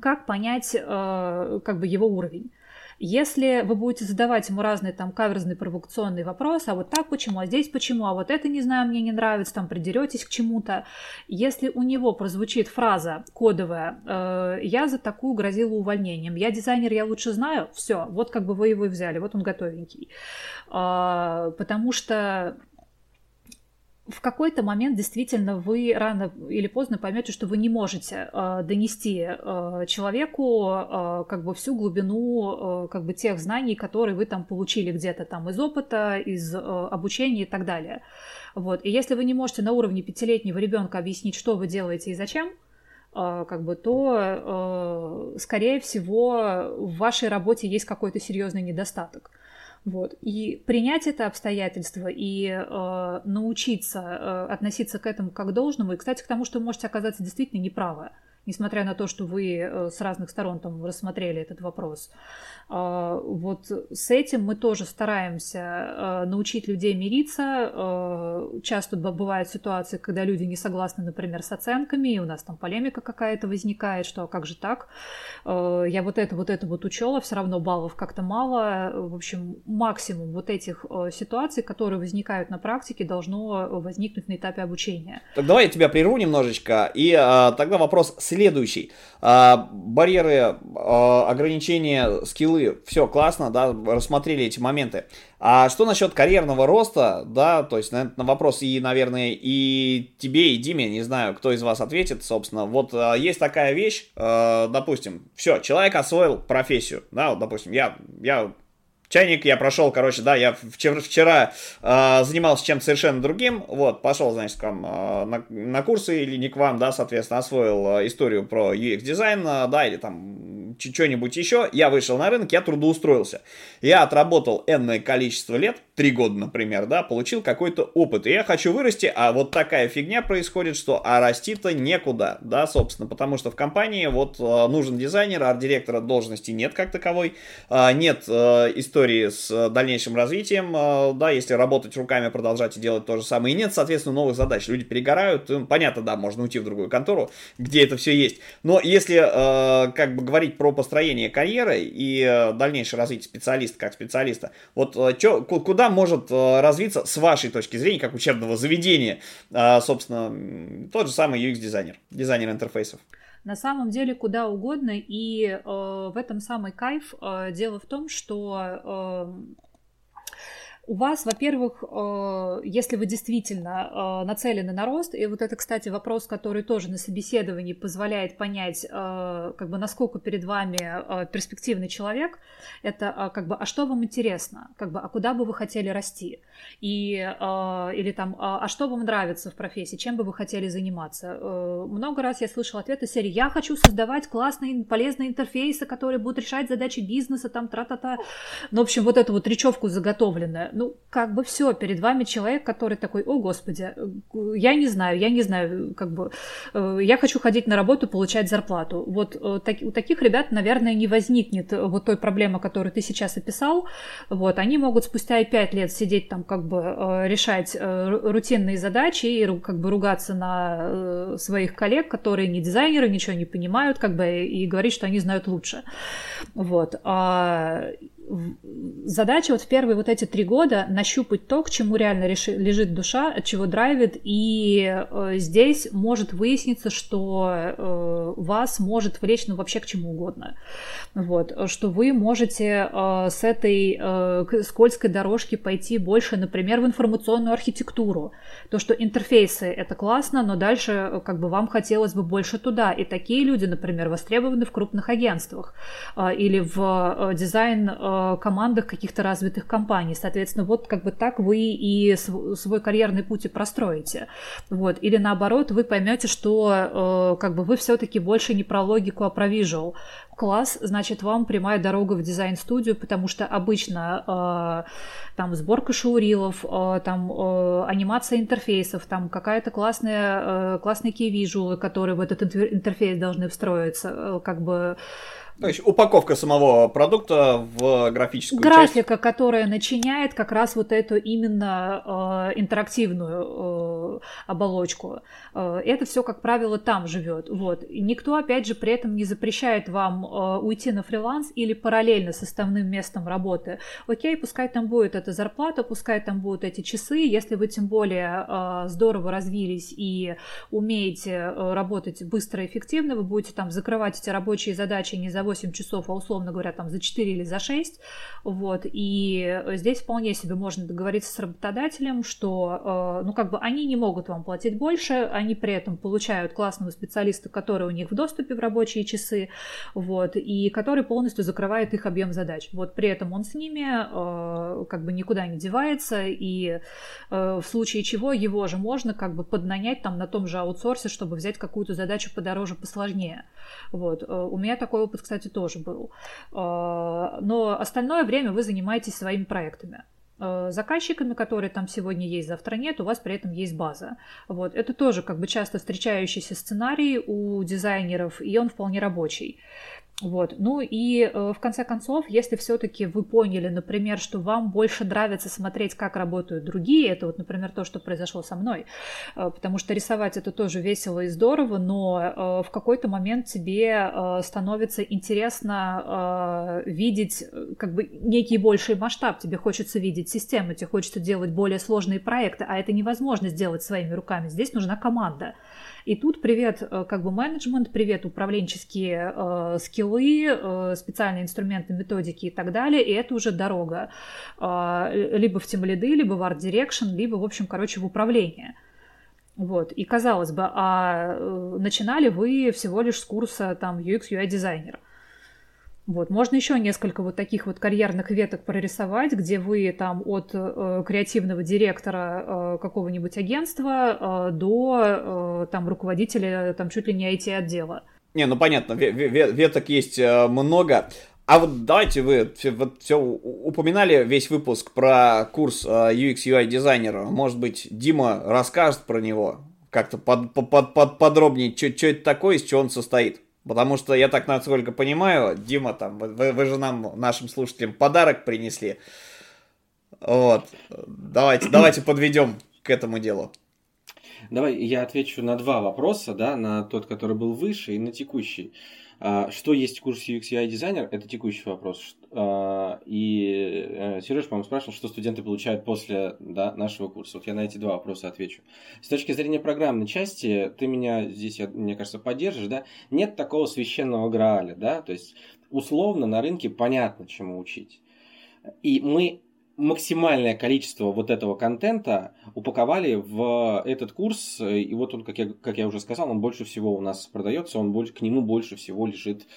как понять э, как бы его уровень? Если вы будете задавать ему разные там каверзные провокационные вопросы, а вот так почему, а здесь почему, а вот это не знаю, мне не нравится, там придеретесь к чему-то, если у него прозвучит фраза кодовая, э, я за такую грозила увольнением, я дизайнер, я лучше знаю, все, вот как бы вы его и взяли, вот он готовенький. Э, потому что в какой-то момент действительно вы рано или поздно поймете, что вы не можете э, донести э, человеку э, как бы всю глубину э, как бы тех знаний, которые вы там получили где-то там из опыта, из э, обучения и так далее. Вот. И если вы не можете на уровне пятилетнего ребенка объяснить, что вы делаете и зачем, э, как бы, то, э, скорее всего, в вашей работе есть какой-то серьезный недостаток. Вот. И принять это обстоятельство и э, научиться э, относиться к этому как должному, и, кстати, к тому, что вы можете оказаться действительно неправы несмотря на то, что вы э, с разных сторон там рассмотрели этот вопрос. А, вот с этим мы тоже стараемся э, научить людей мириться. Э, часто бывают ситуации, когда люди не согласны, например, с оценками, и у нас там полемика какая-то возникает, что а как же так? Я вот это, вот это вот учела, все равно баллов как-то мало. В общем, максимум вот этих ситуаций, которые возникают на практике, должно возникнуть на этапе обучения. Так давай я тебя прерву немножечко, и тогда вопрос следующий. А, барьеры, а, ограничения, скиллы, все классно, да, рассмотрели эти моменты. А что насчет карьерного роста, да, то есть на, на вопрос и, наверное, и тебе, и Диме, не знаю, кто из вас ответит, собственно, вот а, есть такая вещь, а, допустим, все, человек освоил профессию, да, вот, допустим, я, я чайник я прошел, короче, да, я вчера, вчера э, занимался чем-то совершенно другим, вот, пошел, значит, к вам э, на, на курсы или не к вам, да, соответственно, освоил э, историю про UX-дизайн, э, да, или там что-нибудь еще, я вышел на рынок, я трудоустроился. Я отработал энное количество лет, три года, например, да, получил какой-то опыт, и я хочу вырасти, а вот такая фигня происходит, что а расти-то некуда, да, собственно, потому что в компании вот э, нужен дизайнер, арт-директора должности нет как таковой, э, нет э, истории с дальнейшим развитием, да, если работать руками, продолжать и делать то же самое, и нет, соответственно, новых задач, люди перегорают, понятно, да, можно уйти в другую контору, где это все есть, но если как бы говорить про построение карьеры и э, дальнейшее развитие специалиста как специалиста. Вот э, чё, куда может э, развиться с вашей точки зрения, как учебного заведения, собственно, тот же самый UX-дизайнер, дизайнер интерфейсов? На самом деле куда угодно, и э, в этом самый кайф. Э, дело в том, что э, у вас, во-первых, э, если вы действительно э, нацелены на рост, и вот это, кстати, вопрос, который тоже на собеседовании позволяет понять, э, как бы, насколько перед вами перспективный человек, это как бы, а что вам интересно, как бы, а куда бы вы хотели расти, и, или там, а что вам нравится в профессии, чем бы вы хотели заниматься. Много раз я слышала ответы серии «Я хочу создавать классные, полезные интерфейсы, которые будут решать задачи бизнеса, там, тра-та-та». Ну, в общем, вот эту вот речевку заготовленную ну, как бы все, перед вами человек, который такой, о, господи, я не знаю, я не знаю, как бы, э, я хочу ходить на работу, получать зарплату. Вот э, так, у таких ребят, наверное, не возникнет э, вот той проблемы, которую ты сейчас описал. Вот, они могут спустя и пять лет сидеть там, как бы, решать рутинные задачи и как бы ругаться на своих коллег, которые не дизайнеры, ничего не понимают, как бы, и говорить, что они знают лучше. Вот. Задача вот в первые вот эти три года нащупать то, к чему реально реши, лежит душа, от чего драйвит, и э, здесь может выясниться, что э, вас может влечь ну вообще к чему угодно. Вот, что вы можете э, с этой э, скользкой дорожки пойти больше, например, в информационную архитектуру. То, что интерфейсы это классно, но дальше э, как бы вам хотелось бы больше туда. И такие люди, например, востребованы в крупных агентствах э, или в э, дизайн Э, командах каких-то развитых компаний. Соответственно, вот как бы так вы и свой карьерный путь и простроите. Вот. Или наоборот, вы поймете, что э, как бы вы все-таки больше не про логику, а про visual. Класс, значит, вам прямая дорога в дизайн-студию, потому что обычно э, там сборка шоурилов, э, там анимация интерфейсов, там какая-то классная, классные key которые в этот интерфейс должны встроиться, как бы то есть упаковка самого продукта в графическую Графика, часть. которая начиняет как раз вот эту именно э, интерактивную э, оболочку. Э, это все, как правило, там живет. Вот. И никто, опять же, при этом не запрещает вам э, уйти на фриланс или параллельно с основным местом работы. Окей, пускай там будет эта зарплата, пускай там будут эти часы. Если вы тем более э, здорово развились и умеете э, работать быстро и эффективно, вы будете там закрывать эти рабочие задачи не за 8 часов, а условно говоря, там за 4 или за 6. Вот. И здесь вполне себе можно договориться с работодателем, что, э, ну, как бы они не могут вам платить больше, они при этом получают классного специалиста, который у них в доступе в рабочие часы, вот, и который полностью закрывает их объем задач. Вот при этом он с ними э, как бы никуда не девается, и э, в случае чего его же можно как бы поднанять там на том же аутсорсе, чтобы взять какую-то задачу подороже, посложнее. Вот. У меня такой опыт, кстати, кстати, тоже был. А, но остальное время вы занимаетесь своими проектами а, заказчиками, которые там сегодня есть, завтра нет, у вас при этом есть база. Вот. Это тоже как бы часто встречающийся сценарий у дизайнеров, и он вполне рабочий. Вот. Ну и э, в конце концов, если все-таки вы поняли, например, что вам больше нравится смотреть, как работают другие, это вот, например, то, что произошло со мной, э, потому что рисовать это тоже весело и здорово, но э, в какой-то момент тебе э, становится интересно э, видеть э, как бы некий больший масштаб, тебе хочется видеть систему, тебе хочется делать более сложные проекты, а это невозможно сделать своими руками, здесь нужна команда. И тут привет э, как бы менеджмент, привет управленческие э, скиллы, э, специальные инструменты, методики и так далее, и это уже дорога. Э, либо в Lead, либо в Direction, либо, в общем, короче, в управление. Вот. И казалось бы, а э, начинали вы всего лишь с курса там UX, UI дизайнера. Вот. Можно еще несколько вот таких вот карьерных веток прорисовать, где вы там от э, креативного директора э, какого-нибудь агентства э, до э, там руководителя там чуть ли не IT-отдела. Не, ну понятно, веток есть э, много. А вот давайте вы вот все упоминали весь выпуск про курс э, UX UI дизайнера. Может быть, Дима расскажет про него как-то под, под, под, подробнее, что это такое, из чего он состоит. Потому что я так, насколько понимаю, Дима, там, вы, вы же нам, нашим слушателям, подарок принесли. Вот. Давайте, давайте подведем к этому делу. Давай я отвечу на два вопроса, да, на тот, который был выше, и на текущий. А, что есть в курсе UX UI дизайнер, это текущий вопрос. А, и э, Сереж, по-моему, спрашивал, что студенты получают после да, нашего курса. Вот я на эти два вопроса отвечу. С точки зрения программной части, ты меня здесь, мне кажется, поддержишь, да? Нет такого священного грааля, да? То есть, условно, на рынке понятно, чему учить. И мы максимальное количество вот этого контента упаковали в этот курс, и вот он, как я, как я уже сказал, он больше всего у нас продается, он больше, к нему больше всего лежит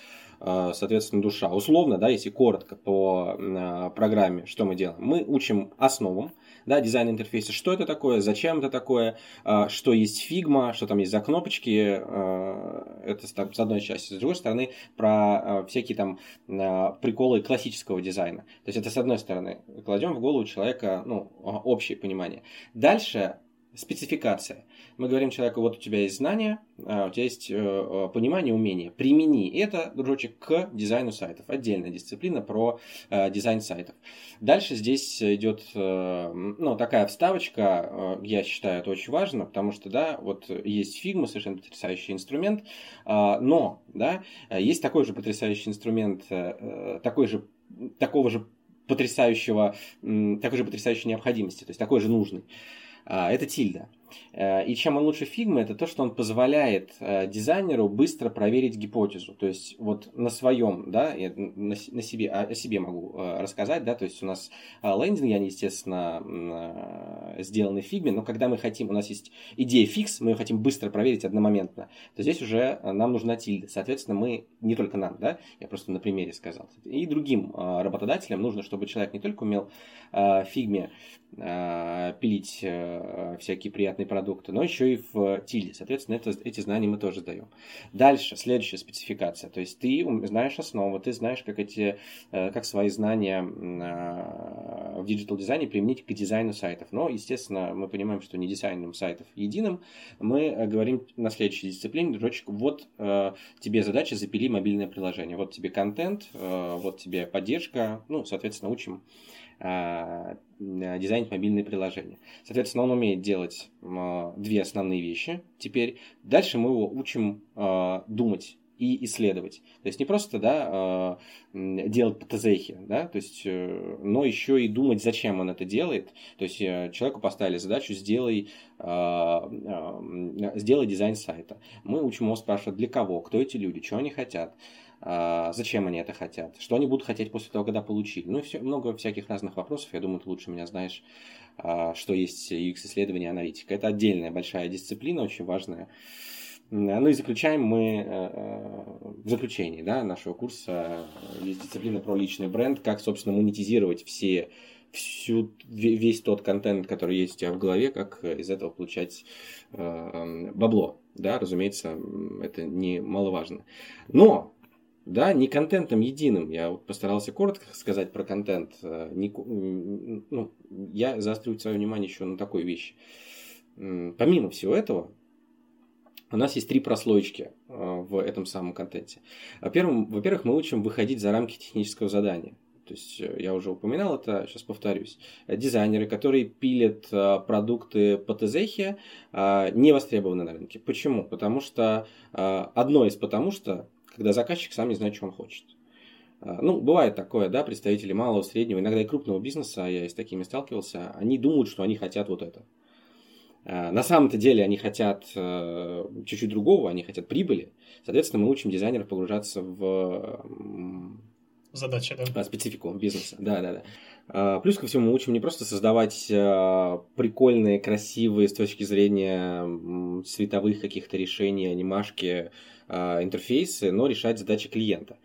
Э, соответственно, душа. Условно, да, если коротко по э, программе, что мы делаем? Мы учим основам, да, дизайн интерфейса, что это такое, зачем это такое, э, что есть фигма, что там есть за кнопочки, это с одной части. С другой стороны, про всякие там приколы классического дизайна. То есть это с одной стороны, кладем в голову человека, ну, общее понимание. Дальше спецификация. Мы говорим человеку, вот у тебя есть знания, а, у тебя есть э, э, понимание, умение. Примени это, дружочек, к дизайну сайтов. Отдельная дисциплина про э, дизайн сайтов. Дальше здесь идет ну, такая вставочка, я считаю, это очень важно, потому что, да, вот есть Figma, совершенно потрясающий инструмент, а, но, да, есть такой же потрясающий инструмент, такой же, такого же потрясающего, такой же потрясающей необходимости, то есть такой же нужный. А, это тильда. Э, и чем он лучше фигмы, это то, что он позволяет э, дизайнеру быстро проверить гипотезу. То есть вот на своем, да, я на, себе, о себе могу э, рассказать, да, то есть у нас лендинги, они, естественно, сделаны в фигме, но когда мы хотим, у нас есть идея фикс, мы ее хотим быстро проверить одномоментно, то здесь уже нам нужна тильда. Соответственно, мы, не только нам, да, я просто на примере сказал, и другим работодателям нужно, чтобы человек не только умел фигме пилить всякие приятные продукты, но еще и в тильде. Соответственно, это, эти знания мы тоже даем. Дальше, следующая спецификация. То есть ты знаешь основу, ты знаешь, как, эти, э, как свои знания а, в digital дизайне применить к дизайну сайтов. Но, естественно, мы понимаем, что не дизайном сайтов единым. Мы э, говорим на следующей дисциплине, дружочек, вот э, тебе задача запили мобильное приложение. Вот тебе контент, вот тебе поддержка. Ну, соответственно, учим дизайнить мобильные приложения. Соответственно, он умеет делать а, две основные вещи. Теперь дальше мы его учим а, думать и исследовать. То есть не просто да, делать по ТЗХе, да, то есть, э, но еще и думать, зачем он это делает. То есть э, человеку поставили задачу сделай, сделай дизайн сайта. Мы учим его спрашивать, для кого, кто эти люди, что они хотят, а, зачем они это хотят, что они будут хотеть после того, когда получили. Ну и все, много всяких разных вопросов. Я думаю, ты лучше меня знаешь, а, что есть UX-исследование и аналитика. Это отдельная большая дисциплина, очень важная. Ну и заключаем мы э, э, в заключении да, нашего курса есть дисциплина про личный бренд, как, собственно, монетизировать все всю, весь тот контент, который есть у тебя в голове, как из этого получать э, бабло. Да, разумеется, это немаловажно. Но да, не контентом единым. Я вот постарался коротко сказать про контент. Э, не, ну, я заострю свое внимание еще на такой вещи. Помимо всего этого, у нас есть три прослойки э, в этом самом контенте. Во-первых, во-первых, мы учим выходить за рамки технического задания. То есть э, я уже упоминал это, сейчас повторюсь. Дизайнеры, которые пилят продукты по ТЗХе, не востребованы на рынке. Почему? Потому что одно из потому что когда заказчик сам не знает, что он хочет. А, ну, бывает такое, да, представители малого, среднего, иногда и крупного бизнеса, я и с такими сталкивался, они думают, что они хотят вот это. А, на самом-то деле они хотят э, чуть-чуть другого, они хотят прибыли. Соответственно, мы учим дизайнеров погружаться в задача, да? специфику бизнеса. Да, да, да. Плюс ко всему мы учим не просто создавать э, прикольные, красивые с точки зрения цветовых каких-то решений, анимашки, а, интерфейсы, но решать задачи клиента.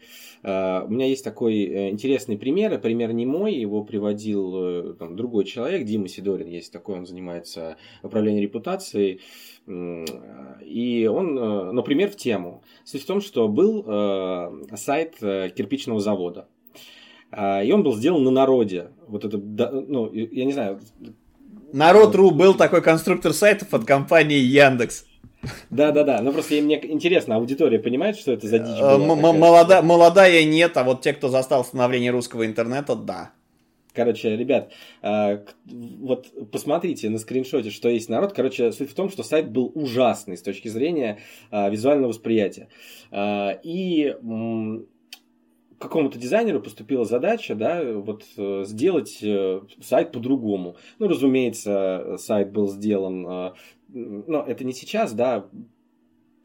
А, у меня есть такой э, интересный пример, пример не мой, его приводил э, там, другой человек, Дима Сидорин, есть такой, он занимается управлением репутацией, и он, э, например, в тему. Суть в том, что был сайт кирпичного завода, и он был сделан на народе. Вот это, ну, я не знаю. Народ.ру был такой конструктор сайтов от компании Яндекс. Да, да, да. Ну просто мне интересно, аудитория понимает, что это за дичь была? Молода, молодая нет, а вот те, кто застал становление русского интернета, да. Короче, ребят, э, вот посмотрите на скриншоте, что есть народ. Короче, суть в том, что сайт был ужасный с точки зрения э, визуального восприятия. Э, и какому-то дизайнеру поступила задача, да, вот сделать сайт по-другому. Ну, разумеется, сайт был сделан, но это не сейчас, да,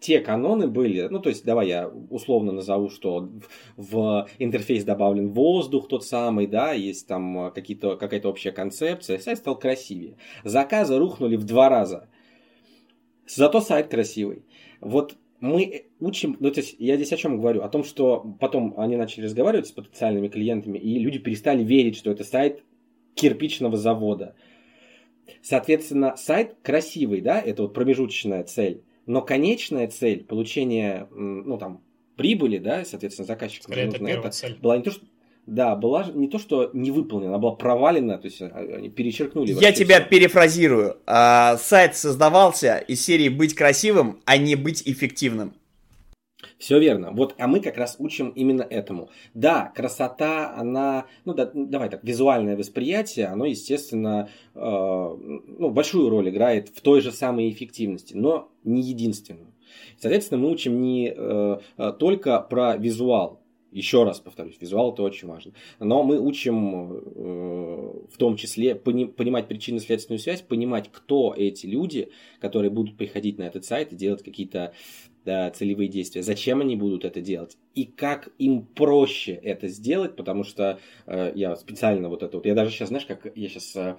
те каноны были, ну, то есть, давай я условно назову, что в интерфейс добавлен воздух тот самый, да, есть там какие-то, какая-то общая концепция, сайт стал красивее. Заказы рухнули в два раза. Зато сайт красивый. Вот мы учим, ну, то есть я здесь о чем говорю? О том, что потом они начали разговаривать с потенциальными клиентами, и люди перестали верить, что это сайт кирпичного завода. Соответственно, сайт красивый, да, это вот промежуточная цель но конечная цель получения, ну, там, прибыли, да, соответственно, заказчику Скорее, нужно это, цель. была не то, что да, была не то, что не выполнена, она была провалена, то есть а, они перечеркнули. Я тебя все. перефразирую. А, сайт создавался из серии быть красивым, а не быть эффективным. Все верно. Вот, а мы как раз учим именно этому. Да, красота, она, ну да, давай так, визуальное восприятие, оно, естественно, э, ну, большую роль играет в той же самой эффективности, но не единственную. Соответственно, мы учим не э, только про визуал, еще раз повторюсь, визуал это очень важно. Но мы учим э, в том числе пони, понимать причинно-следственную связь, понимать, кто эти люди, которые будут приходить на этот сайт и делать какие-то да, целевые действия, зачем они будут это делать и как им проще это сделать, потому что э, я специально вот это вот, я даже сейчас, знаешь, как я сейчас, э,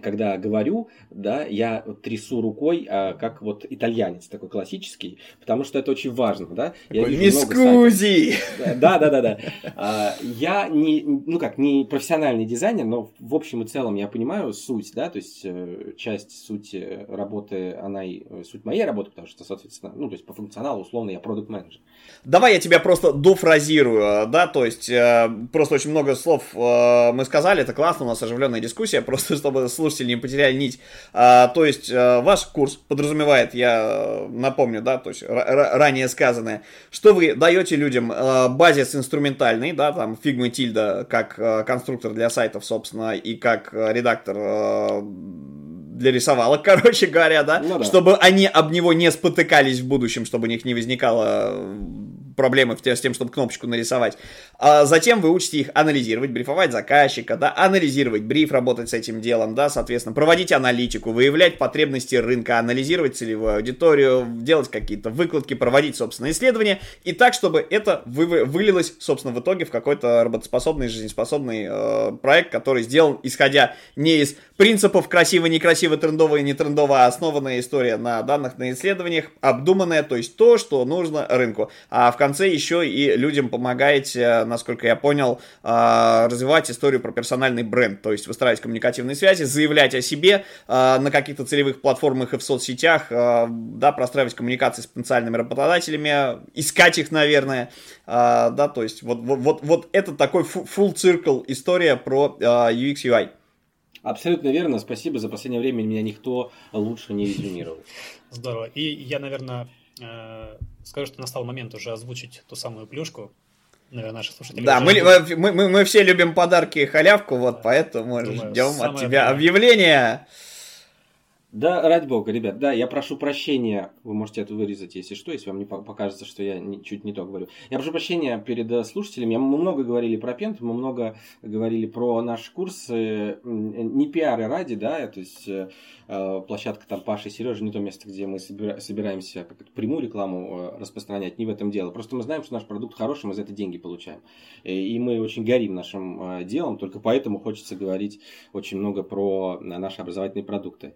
когда говорю, да, я трясу рукой, э, как вот итальянец такой классический, потому что это очень важно, да. Я Мискузи! Да, да, да, да. А, я не, ну как, не профессиональный дизайнер, но в общем и целом я понимаю суть, да, то есть э, часть сути работы, она и э, суть моей работы, потому что, соответственно, ну, то есть по функционалу, условно, я продукт менеджер Давай я тебя просто дофразирую, да, то есть э, просто очень много слов э, мы сказали, это классно, у нас оживленная дискуссия, просто чтобы слушатели не потеряли нить. Э, то есть э, ваш курс подразумевает, я напомню, да, то есть ранее сказанное, что вы даете людям э, базис инструментальный, да, там Figma Tilda как э, конструктор для сайтов, собственно, и как э, редактор э, для рисовалок, короче говоря, да, ну, да, чтобы они об него не спотыкались в будущем, чтобы у них не возникало проблемы с тем, чтобы кнопочку нарисовать. А затем вы учите их анализировать, брифовать заказчика, да, анализировать бриф, работать с этим делом, да, соответственно, проводить аналитику, выявлять потребности рынка, анализировать целевую аудиторию, делать какие-то выкладки, проводить, собственно, исследования, и так, чтобы это вы, вылилось, собственно, в итоге в какой-то работоспособный, жизнеспособный э, проект, который сделан, исходя не из принципов красиво-некрасиво, трендово-не трендово, а основанная история на данных, на исследованиях, обдуманная, то есть то, что нужно рынку. А в конце еще и людям помогаете, насколько я понял, а, развивать историю про персональный бренд, то есть выстраивать коммуникативные связи, заявлять о себе а, на каких-то целевых платформах и в соцсетях, да, простраивать коммуникации с потенциальными работодателями, искать их, наверное, да, то есть вот, вот, вот, вот это такой full circle история про UX UI. Абсолютно верно, спасибо. За последнее время меня никто лучше не резюмировал. Здорово. И я, наверное, э, скажу, что настал момент уже озвучить ту самую плюшку. Наверное, наши слушатели. Да, мы, мы, мы, мы все любим подарки и халявку, вот поэтому Думаю, ждем от тебя время. объявления. Да, ради бога, ребят, да, я прошу прощения, вы можете это вырезать, если что, если вам не покажется, что я не, чуть не то говорю. Я прошу прощения перед э, слушателями, мы много говорили про Пент, мы много говорили про наш курс, не пиары ради, да, то есть э, э, площадка там Паши и Сережи не то место, где мы собираемся как прямую рекламу распространять, не в этом дело. Просто мы знаем, что наш продукт хороший, мы за это деньги получаем. И мы очень горим нашим делом, только поэтому хочется говорить очень много про наши образовательные продукты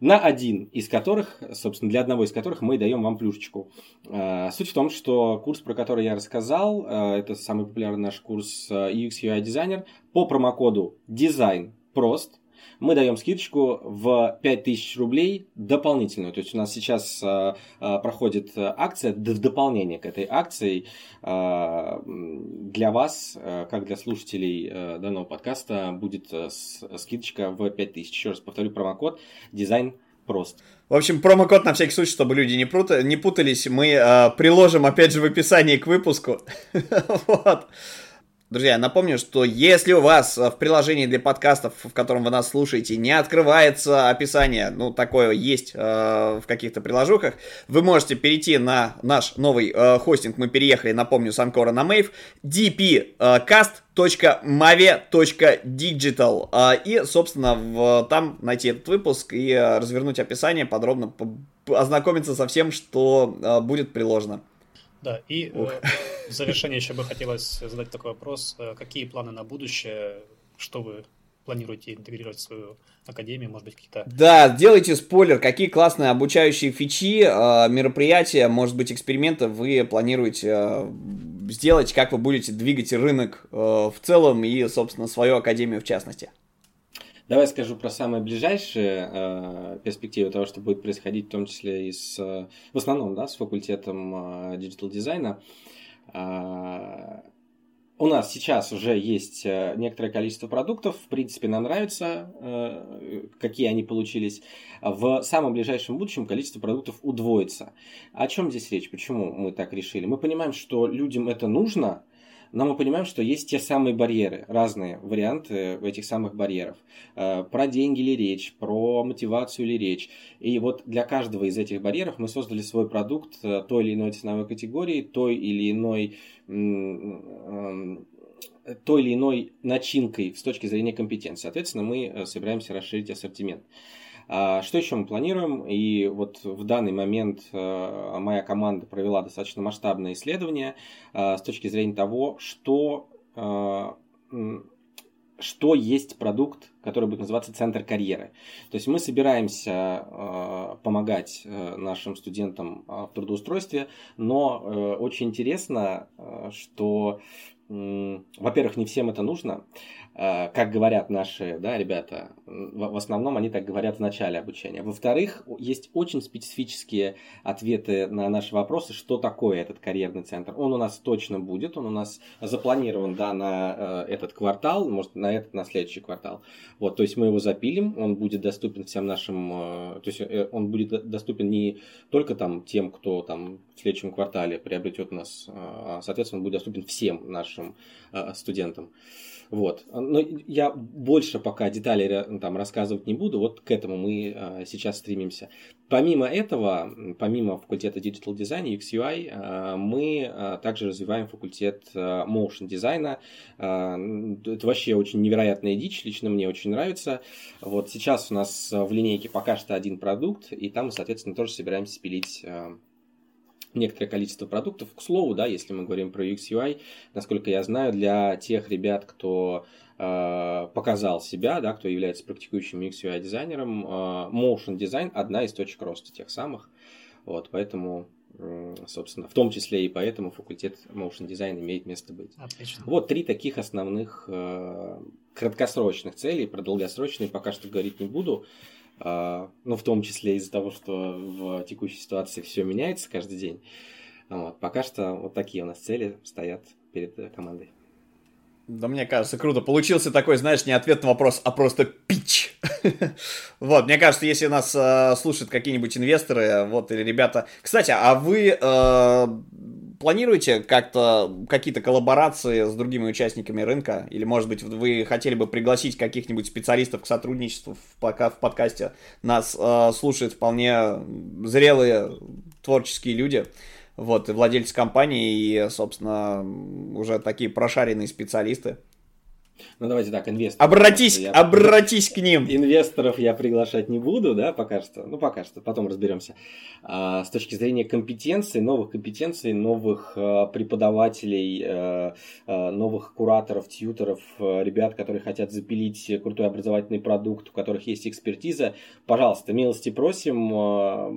на один из которых, собственно, для одного из которых мы даем вам плюшечку. А, суть в том, что курс, про который я рассказал, а, это самый популярный наш курс а, UX UI дизайнер, по промокоду дизайн прост мы даем скидочку в 5000 рублей дополнительную. То есть у нас сейчас э, проходит акция в дополнение к этой акции э, для вас, как для слушателей данного подкаста, будет скидочка в 5000. Еще раз повторю промокод дизайн прост. В общем, промокод на всякий случай, чтобы люди не, прута, не путались, мы э, приложим опять же в описании к выпуску. вот. Друзья, напомню, что если у вас в приложении для подкастов, в котором вы нас слушаете, не открывается описание, ну, такое есть э, в каких-то приложухах, вы можете перейти на наш новый э, хостинг, мы переехали, напомню, с Анкора на Мейв, dpcast.mave.digital, э, и, собственно, в, там найти этот выпуск и э, развернуть описание, подробно ознакомиться со всем, что э, будет приложено. Да, и э, в завершение еще бы хотелось задать такой вопрос. Э, какие планы на будущее? Что вы планируете интегрировать в свою академию, может быть, какие-то... Да, делайте спойлер, какие классные обучающие фичи, э, мероприятия, может быть, эксперименты вы планируете сделать, как вы будете двигать рынок в целом и, собственно, свою академию в частности. Давай скажу про самые ближайшие э, перспективы того, что будет происходить, в том числе и с, в основном, да, с факультетом э, digital дизайна. Э, у нас сейчас уже есть э, некоторое количество продуктов. В принципе, нам нравится, э, какие они получились. В самом ближайшем будущем количество продуктов удвоится. О чем здесь речь? Почему мы так решили? Мы понимаем, что людям это нужно, но мы понимаем, что есть те самые барьеры, разные варианты этих самых барьеров. Э, про деньги ли речь, про мотивацию ли речь. И вот для каждого из этих барьеров мы создали свой продукт э, той или иной ценовой категории, той или иной той или иной начинкой с точки зрения компетенции. Соответственно, мы э, собираемся расширить ассортимент. А, что еще мы планируем? И вот в данный момент э, моя команда провела достаточно масштабное исследование э, с точки зрения того, что э, что есть продукт, который будет называться центр карьеры. То есть мы собираемся э, помогать э, нашим студентам э, в трудоустройстве, но э, очень интересно, э, что, э, во-первых, не всем это нужно, как говорят наши да, ребята, в основном они так говорят в начале обучения. Во-вторых, есть очень специфические ответы на наши вопросы, что такое этот карьерный центр. Он у нас точно будет, он у нас запланирован да, на э, этот квартал, может, на этот, на следующий квартал. Вот, то есть мы его запилим, он будет доступен всем нашим, э, то есть он будет доступен не только там тем, кто там в следующем квартале приобретет нас, а, соответственно, он будет доступен всем нашим студентам. Вот. Но я больше пока деталей ну, там рассказывать не буду, вот к этому мы а, сейчас стремимся. Помимо этого, помимо факультета Digital Design UX UI, а, мы а, также развиваем факультет а, Motion дизайна. А, это вообще очень невероятная дичь, лично мне очень нравится. Вот сейчас у нас в линейке пока что один продукт, и там мы, соответственно, тоже собираемся пилить а, некоторое количество продуктов. К слову, да, если мы говорим про UX UI, насколько я знаю, для тех ребят, кто э, показал себя, да, кто является практикующим UX UI дизайнером, э, motion design одна из точек роста тех самых. Вот, поэтому собственно, в том числе и поэтому факультет motion design имеет место быть. Отлично. Вот три таких основных э, краткосрочных целей, про долгосрочные пока что говорить не буду. А, ну, в том числе из-за того, что в текущей ситуации все меняется каждый день. Вот. Пока что вот такие у нас цели стоят перед э, командой. Да, мне кажется, круто. Получился такой, знаешь, не ответ на вопрос, а просто пич. вот, мне кажется, если нас э, слушают какие-нибудь инвесторы, вот, или ребята... Кстати, а вы э, планируете как-то какие-то коллаборации с другими участниками рынка? Или, может быть, вы хотели бы пригласить каких-нибудь специалистов к сотрудничеству пока в подкасте? Нас э, слушают вполне зрелые творческие люди, вот, и владельцы компании, и, собственно, уже такие прошаренные специалисты. Ну, давайте так, инвесторов. Обратись, я... обратись к ним. Инвесторов я приглашать не буду, да, пока что. Ну, пока что, потом разберемся. А, с точки зрения компетенций, новых компетенций, новых а, преподавателей, а, а, новых кураторов, тьютеров, а, ребят, которые хотят запилить крутой образовательный продукт, у которых есть экспертиза, пожалуйста, милости просим. А,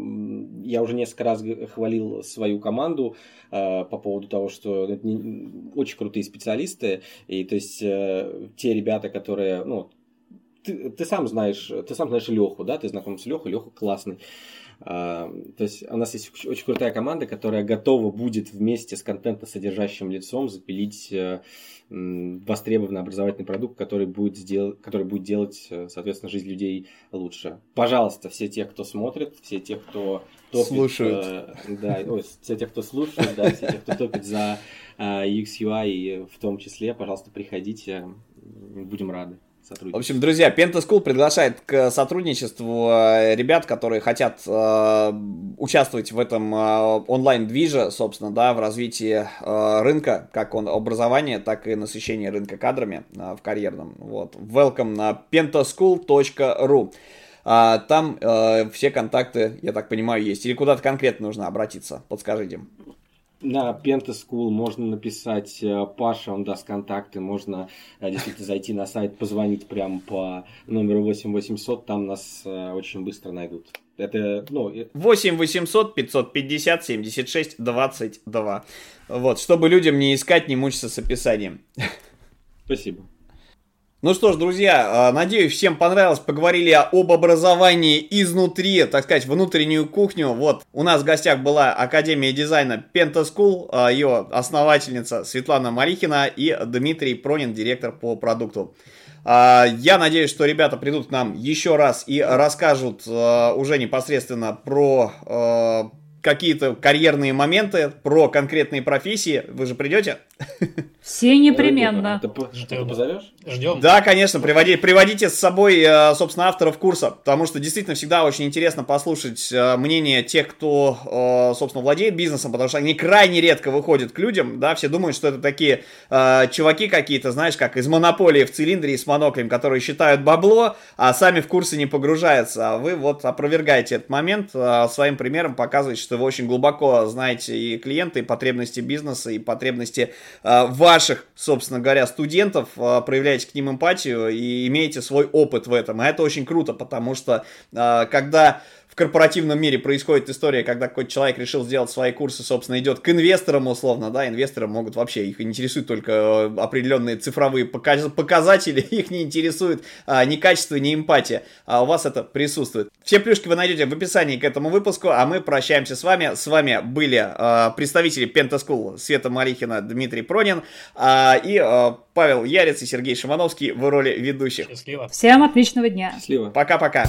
я уже несколько раз хвалил свою команду а, по поводу того, что очень крутые специалисты, и то есть те ребята, которые, ну, ты, ты сам знаешь, ты сам знаешь Леху, да, ты знаком с Лехой, Леха классный. То есть у нас есть очень крутая команда, которая готова будет вместе с контентно-содержащим лицом запилить востребованный образовательный продукт, который будет, сдел... который будет делать, э, соответственно, жизнь людей лучше. Пожалуйста, все те, кто смотрит, все те, кто топит... Слушают. Э, да, ой, все те, кто слушает, да, все те, кто топит за э, UX, UI в том числе, пожалуйста, приходите, будем рады сотрудничать. В общем, друзья, Penta School приглашает к сотрудничеству э, ребят, которые хотят э, участвовать в этом э, онлайн-движе, собственно, да, в развитии э, рынка, как он образования, так и насыщения рынка кадрами э, в карьерном. Вот. Welcome на pentaschool.ru. А, там э, все контакты, я так понимаю, есть. Или куда-то конкретно нужно обратиться? Подскажите. На Penta School можно написать э, Паша, он даст контакты, можно э, действительно зайти на сайт, позвонить прямо по номеру 8800, там нас э, очень быстро найдут. Это, ну... 8 800 550 76 22. Вот, чтобы людям не искать, не мучиться с описанием. Спасибо. Ну что ж, друзья, а, надеюсь, всем понравилось. Поговорили об образовании изнутри, так сказать, внутреннюю кухню. Вот, у нас в гостях была Академия дизайна Penta School, а, ее основательница Светлана Марихина и Дмитрий Пронин, директор по продукту. А, я надеюсь, что ребята придут к нам еще раз и расскажут уже непосредственно про какие-то карьерные моменты, про конкретные профессии. Вы же придете? Все непременно. Ты, ты позовешь? Ждем. Да, конечно, приводи, приводите с собой, э, собственно, авторов курса, потому что действительно всегда очень интересно послушать э, мнение тех, кто, э, собственно, владеет бизнесом, потому что они крайне редко выходят к людям, да, все думают, что это такие чуваки какие-то, знаешь, как из монополии в цилиндре и с моноклем, которые считают бабло, а сами в курсы не погружаются, а вы вот опровергаете этот момент своим примером, показываете, что вы очень глубоко знаете и клиенты, и потребности бизнеса, и потребности ваших, собственно говоря, студентов, э, проявляете к ним эмпатию и имеете свой опыт в этом. И это очень круто, потому что э, когда корпоративном мире происходит история, когда какой-то человек решил сделать свои курсы, собственно, идет к инвесторам условно, да, инвесторы могут вообще, их интересуют только э, определенные цифровые показатели, их не интересует а, ни качество, ни эмпатия, а у вас это присутствует. Все плюшки вы найдете в описании к этому выпуску, а мы прощаемся с вами. С вами были а, представители Пентаскул Света Марихина, Дмитрий Пронин а, и а, Павел Ярец и Сергей Шимановский в роли ведущих. Счастливо. Всем отличного дня. Счастливо. Пока-пока.